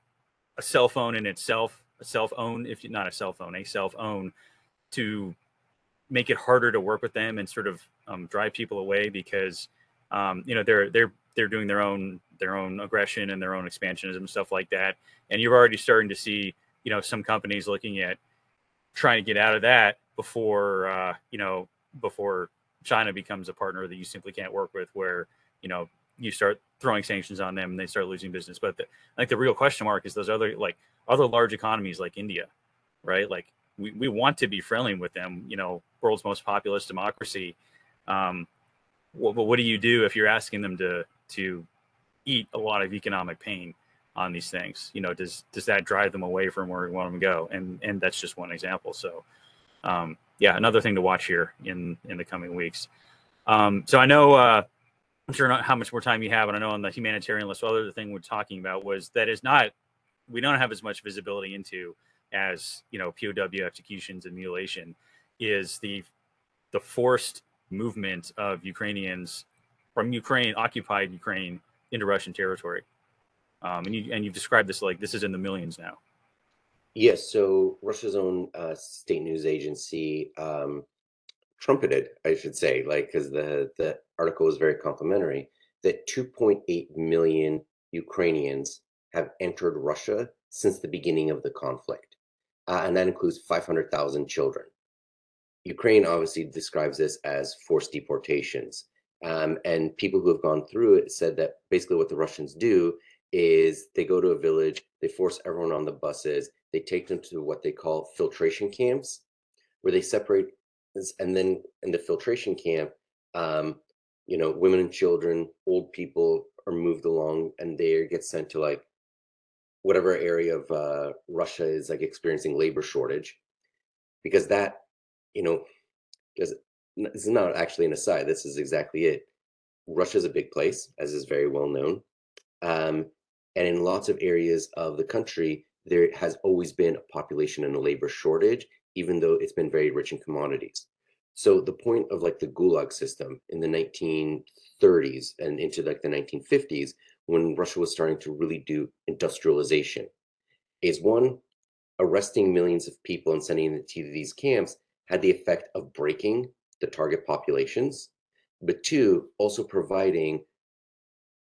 a cell phone in itself, a self own, if not a cell phone, a self own to make it harder to work with them and sort of um, drive people away because um, you know they're they're they're doing their own their own aggression and their own expansionism stuff like that. And you're already starting to see you know some companies looking at trying to get out of that before uh, you know before China becomes a partner that you simply can't work with, where you know you start throwing sanctions on them and they start losing business. But the, like the real question mark is those other like other large economies like India, right? Like we, we want to be friendly with them, you know, world's most populous democracy. Um, what, what do you do if you're asking them to to eat a lot of economic pain on these things? You know, does does that drive them away from where we want them to go? And and that's just one example. So, um, yeah, another thing to watch here in in the coming weeks. Um, so I know uh, I'm sure not how much more time you have, and I know on the humanitarian list, the other thing we're talking about was that is not we don't have as much visibility into as you know POW executions and mutilation is the the forced movement of Ukrainians from Ukraine, occupied Ukraine, into Russian territory. Um, and you and you've described this like this is in the millions now. Yes. So Russia's own uh, state news agency um, trumpeted, I should say, like because the the article was very complimentary, that 2.8 million Ukrainians have entered Russia since the beginning of the conflict, uh, and that includes 500,000 children. Ukraine obviously describes this as forced deportations. Um, and people who have gone through it said that basically what the Russians do is they go to a village, they force everyone on the buses, they take them to what they call filtration camps, where they separate and then in the filtration camp, um, you know, women and children, old people are moved along, and they get sent to like whatever area of uh, Russia is like experiencing labor shortage, because that, you know, because this is not actually an aside. This is exactly it. Russia is a big place, as is very well known, um, and in lots of areas of the country, there has always been a population and a labor shortage, even though it's been very rich in commodities. So the point of like the Gulag system in the 1930s and into like the 1950s, when Russia was starting to really do industrialization, is one, arresting millions of people and sending them to these camps had the effect of breaking the target populations, but two, also providing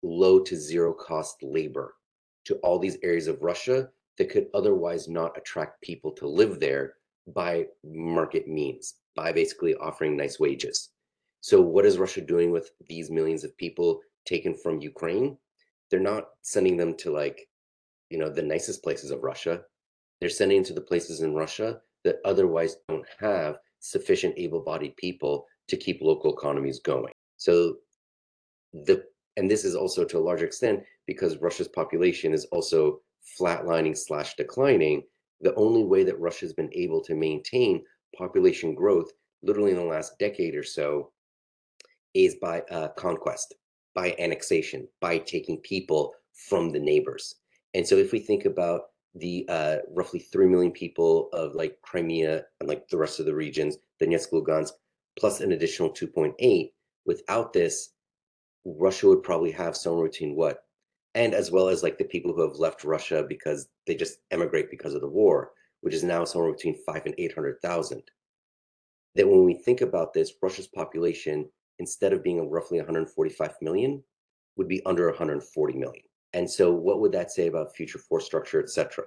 low to zero cost labor to all these areas of Russia that could otherwise not attract people to live there by market means, by basically offering nice wages. So, what is Russia doing with these millions of people taken from Ukraine? They're not sending them to like, you know, the nicest places of Russia. They're sending to the places in Russia that otherwise don't have sufficient able bodied people to keep local economies going. So, the and this is also to a large extent because Russia's population is also flatlining slash declining the only way that Russia's been able to maintain population growth, literally in the last decade or so, is by uh, conquest, by annexation, by taking people from the neighbors. And so, if we think about the uh, roughly 3 million people of like Crimea and like the rest of the regions, Donetsk, Lugansk, plus an additional 2.8. Without this, Russia would probably have somewhere between what? And as well as like the people who have left Russia because they just emigrate because of the war, which is now somewhere between five and 800,000. That when we think about this, Russia's population, instead of being roughly 145 million, would be under 140 million. And so, what would that say about future force structure, et cetera?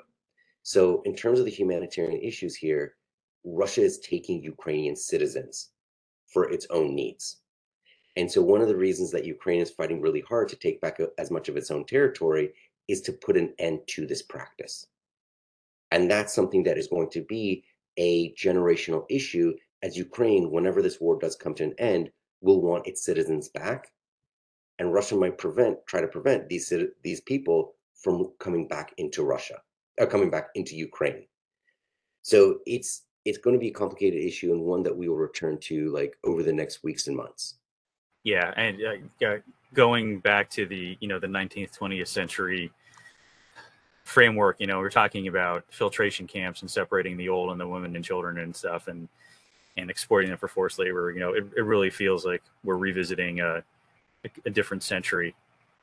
So, in terms of the humanitarian issues here, Russia is taking Ukrainian citizens for its own needs. And so, one of the reasons that Ukraine is fighting really hard to take back uh, as much of its own territory is to put an end to this practice. And that's something that is going to be a generational issue as Ukraine, whenever this war does come to an end, will want its citizens back and Russia might prevent try to prevent these these people from coming back into Russia or coming back into Ukraine. So it's it's going to be a complicated issue and one that we will return to like over the next weeks and months. Yeah, and uh, going back to the you know the 19th 20th century framework, you know, we're talking about filtration camps and separating the old and the women and children and stuff, and and exporting them for forced labor. You know, it, it really feels like we're revisiting a a, different century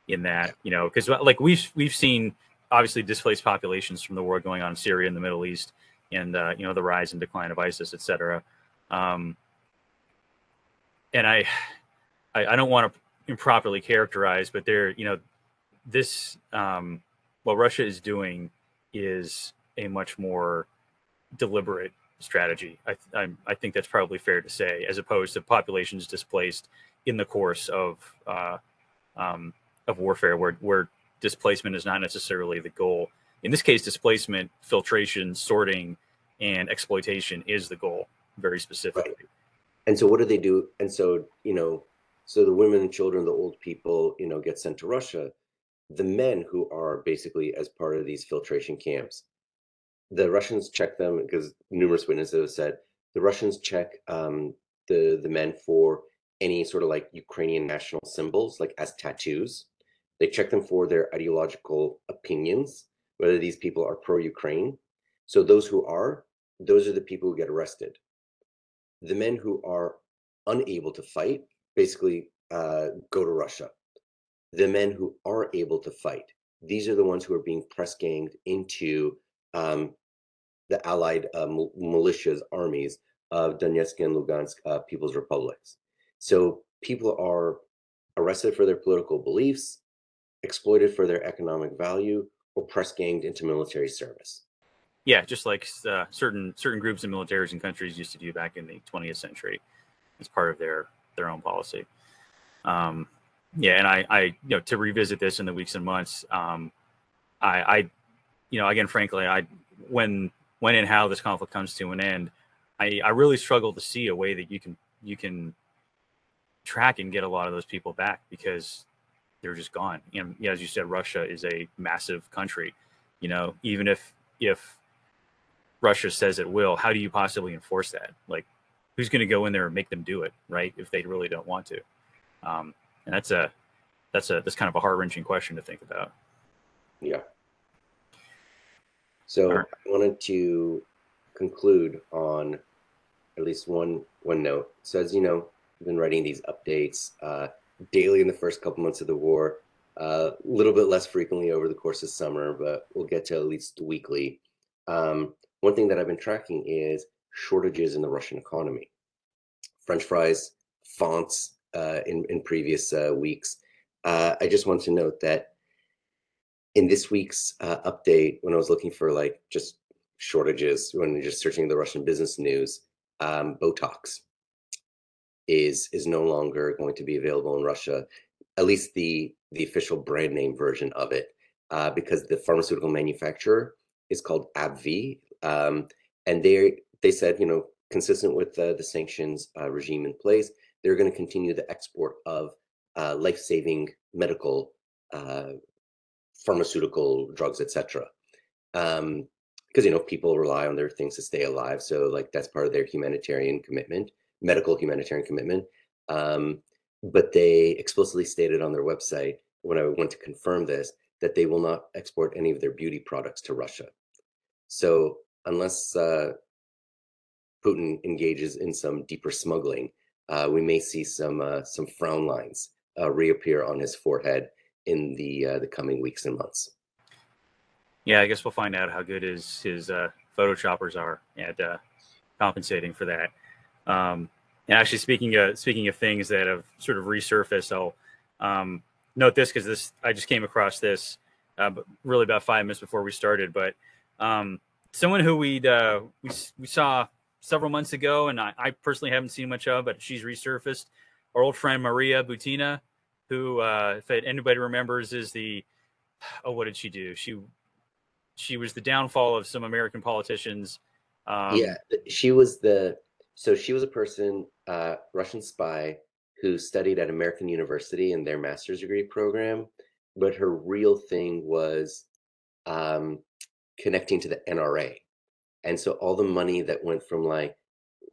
in that, you know, because like we've we've seen obviously displaced populations from the war going on in Syria and the Middle East, and uh, you know the rise and decline of ISIS, et cetera. Um, and I, I, I don't want to improperly characterize, but there, you know, this um, what Russia is doing is a much more deliberate strategy. I, I, I think that's probably fair to say, as opposed to populations displaced in the course of uh, um, of warfare, where where displacement is not necessarily the goal. In this case, displacement, filtration, sorting, and exploitation is the goal, very specifically. Right. And so, what do they do? And so, you know, so the women and children, the old people, you know, get sent to Russia. The men who are basically as part of these filtration camps, the Russians check them because numerous witnesses have said the Russians check um, the the men for any sort of like Ukrainian national symbols, like as tattoos. They check them for their ideological opinions, whether these people are pro Ukraine. So, those who are, those are the people who get arrested. The men who are unable to fight basically uh, go to Russia. The men who are able to fight, these are the ones who are being press ganged into um, the allied uh, militias, armies of Donetsk and Lugansk uh, People's Republics. So people are arrested for their political beliefs, exploited for their economic value, or press ganged into military service. Yeah, just like uh, certain certain groups and militaries and countries used to do back in the 20th century, as part of their their own policy. Um, yeah, and I, I, you know, to revisit this in the weeks and months, um, I, I, you know, again, frankly, I, when, when and how this conflict comes to an end, I, I really struggle to see a way that you can, you can track and get a lot of those people back because they're just gone. You know, as you said, Russia is a massive country. You know, even if if Russia says it will, how do you possibly enforce that? Like, who's going to go in there and make them do it, right? If they really don't want to, um, and that's a that's a that's kind of a heart wrenching question to think about. Yeah. So right. I wanted to conclude on at least one one note. So as you know, I've been writing these updates uh, daily in the first couple months of the war. A uh, little bit less frequently over the course of summer, but we'll get to at least weekly. Um, one thing that I've been tracking is shortages in the Russian economy. French fries, fonts uh, in, in previous uh, weeks. Uh, I just want to note that in this week's uh, update, when I was looking for like just shortages, when just searching the Russian business news, um, Botox is is no longer going to be available in Russia, at least the the official brand name version of it, uh, because the pharmaceutical manufacturer is called AbbVie, um, and they they said you know consistent with uh, the sanctions uh, regime in place, they're going to continue the export of uh, life saving medical uh, pharmaceutical drugs, etc. Um, because you know people rely on their things to stay alive, so like that's part of their humanitarian commitment medical humanitarian commitment. Um, but they explicitly stated on their website when I went to confirm this that they will not export any of their beauty products to Russia. So unless uh, Putin engages in some deeper smuggling, uh, we may see some uh, some frown lines uh, reappear on his forehead in the uh, the coming weeks and months. Yeah, I guess we'll find out how good his his uh, photoshoppers are at compensating for that. Um, and actually, speaking of speaking of things that have sort of resurfaced, I'll um, note this because this I just came across this uh, really about five minutes before we started. But um, someone who we uh, we we saw several months ago, and I, I, personally haven't seen much of, but she's resurfaced. Our old friend Maria Butina, who, uh, if anybody remembers, is the oh, what did she do? She she was the downfall of some American politicians. Um, yeah, she was the so she was a person, uh, Russian spy who studied at American University in their master's degree program, but her real thing was um, connecting to the NRA. And so all the money that went from like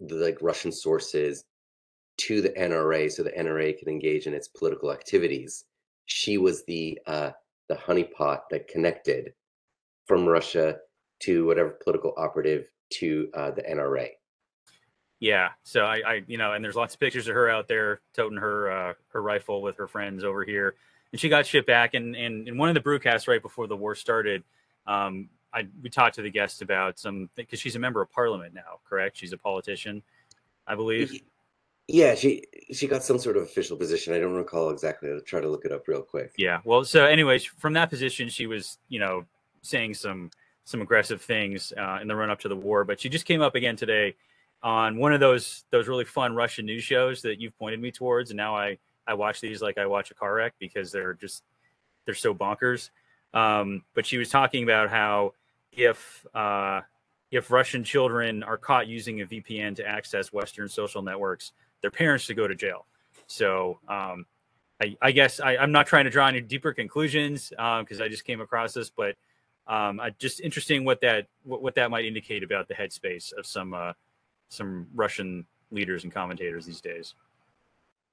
the like Russian sources to the NRA, so the NRA could engage in its political activities, she was the uh, the honeypot that connected from Russia to whatever political operative to uh, the NRA. Yeah. So I, I, you know, and there's lots of pictures of her out there toting her uh, her rifle with her friends over here, and she got shipped back. And and in one of the brewcasts right before the war started, um, I we talked to the guest about some because she's a member of parliament now, correct? She's a politician, I believe. Yeah, she she got some sort of official position. I don't recall exactly. I'll try to look it up real quick. Yeah. Well, so anyways, from that position, she was you know saying some some aggressive things uh, in the run up to the war, but she just came up again today on one of those those really fun Russian news shows that you've pointed me towards, and now I I watch these like I watch a car wreck because they're just they're so bonkers. Um, but she was talking about how if uh, if Russian children are caught using a VPN to access Western social networks, their parents should go to jail. So um, I, I, guess I, am not trying to draw any deeper conclusions because um, I just came across this, but um, I, just interesting what that what, what, that might indicate about the headspace of some uh, some Russian leaders and commentators these days.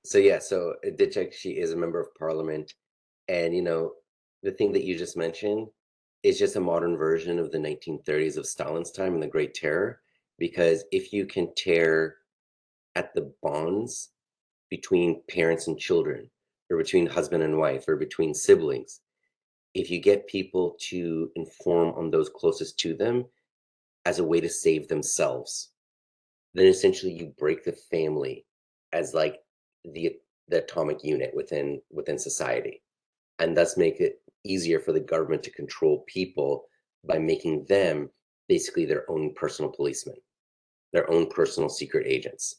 So yeah, so Ditchek, she is a member of parliament, and you know the thing that you just mentioned is just a modern version of the 1930s of Stalin's time and the Great Terror. Because if you can tear at the bonds between parents and children, or between husband and wife, or between siblings, if you get people to inform on those closest to them as a way to save themselves, then essentially you break the family as like the the atomic unit within within society and thus make it easier for the government to control people by making them basically their own personal policemen their own personal secret agents.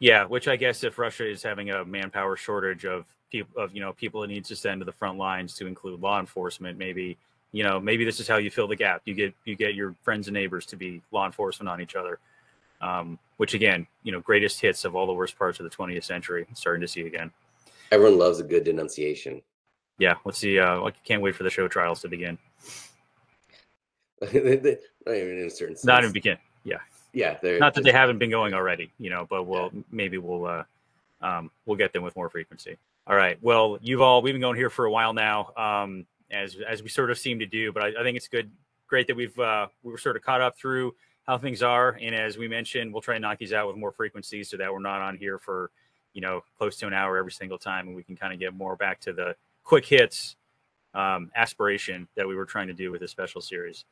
Yeah which i guess if russia is having a manpower shortage of people of you know people it needs to send to the front lines to include law enforcement maybe you know maybe this is how you fill the gap. You get you get your friends and neighbors to be law enforcement on each other um, which again you know greatest hits of all the worst parts of the 20th century starting to see again. Everyone loves a good denunciation yeah let's see uh, i can't wait for the show trials to begin not even in a certain sense. not even begin yeah yeah not that they haven't been going already you know but we'll yeah. maybe we'll uh, um, we'll get them with more frequency all right well Yuval we've been going here for a while now um, as as we sort of seem to do. But I, I think it's good, great that we've uh, we were sort of caught up through how things are. And as we mentioned, we'll try and knock these out with more frequency so that we're not on here for you know close to an hour every single time, and we can kind of get more back to the quick hits um, aspiration that we were trying to do with this special series.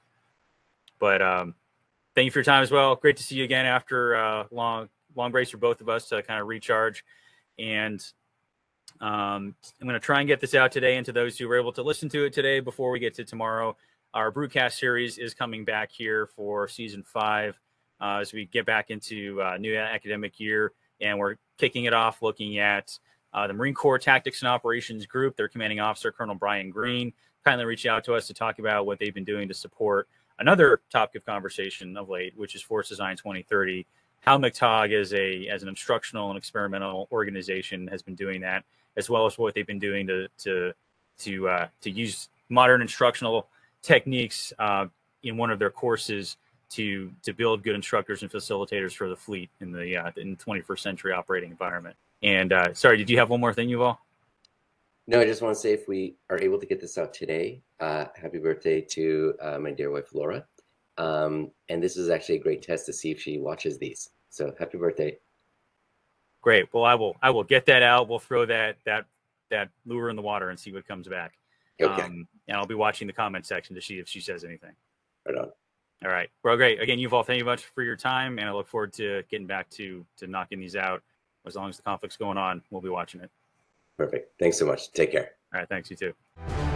But um, thank you for your time as well. Great to see you again after uh, long long breaks for both of us to kind of recharge. And um, I'm going to try and get this out today and to those who were able to listen to it today before we get to tomorrow. Our Brewcast series is coming back here for season five uh, as we get back into uh, new academic year. And we're kicking it off looking at uh, the Marine Corps Tactics and Operations Group. Their commanding officer, Colonel Brian Green, kindly reached out to us to talk about what they've been doing to support another topic of conversation of late, which is Force Design 2030. How MCTOG as a as an instructional and experimental organization has been doing that as well as what they've been doing to to to uh, to use modern instructional techniques uh, in one of their courses to to build good instructors and facilitators for the fleet in the uh, in 21st century operating environment. And uh, sorry, did you have one more thing, Yuval? No, I just want to say if we are able to get this out today, uh, happy birthday to uh, my dear wife Laura. Um, and this is actually a great test to see if she watches these. So happy birthday. Great. Well, I will I will get that out. We'll throw that that that lure in the water and see what comes back. Okay. Um, and I'll be watching the comment section to see if she says anything. Right on. All right. Well, great. Again, Yuval thank you much for your time, and I look forward to getting back to to knocking these out. As long as the conflict's going on, we'll be watching it. Perfect. Thanks so much. Take care. All right. Thanks. You too.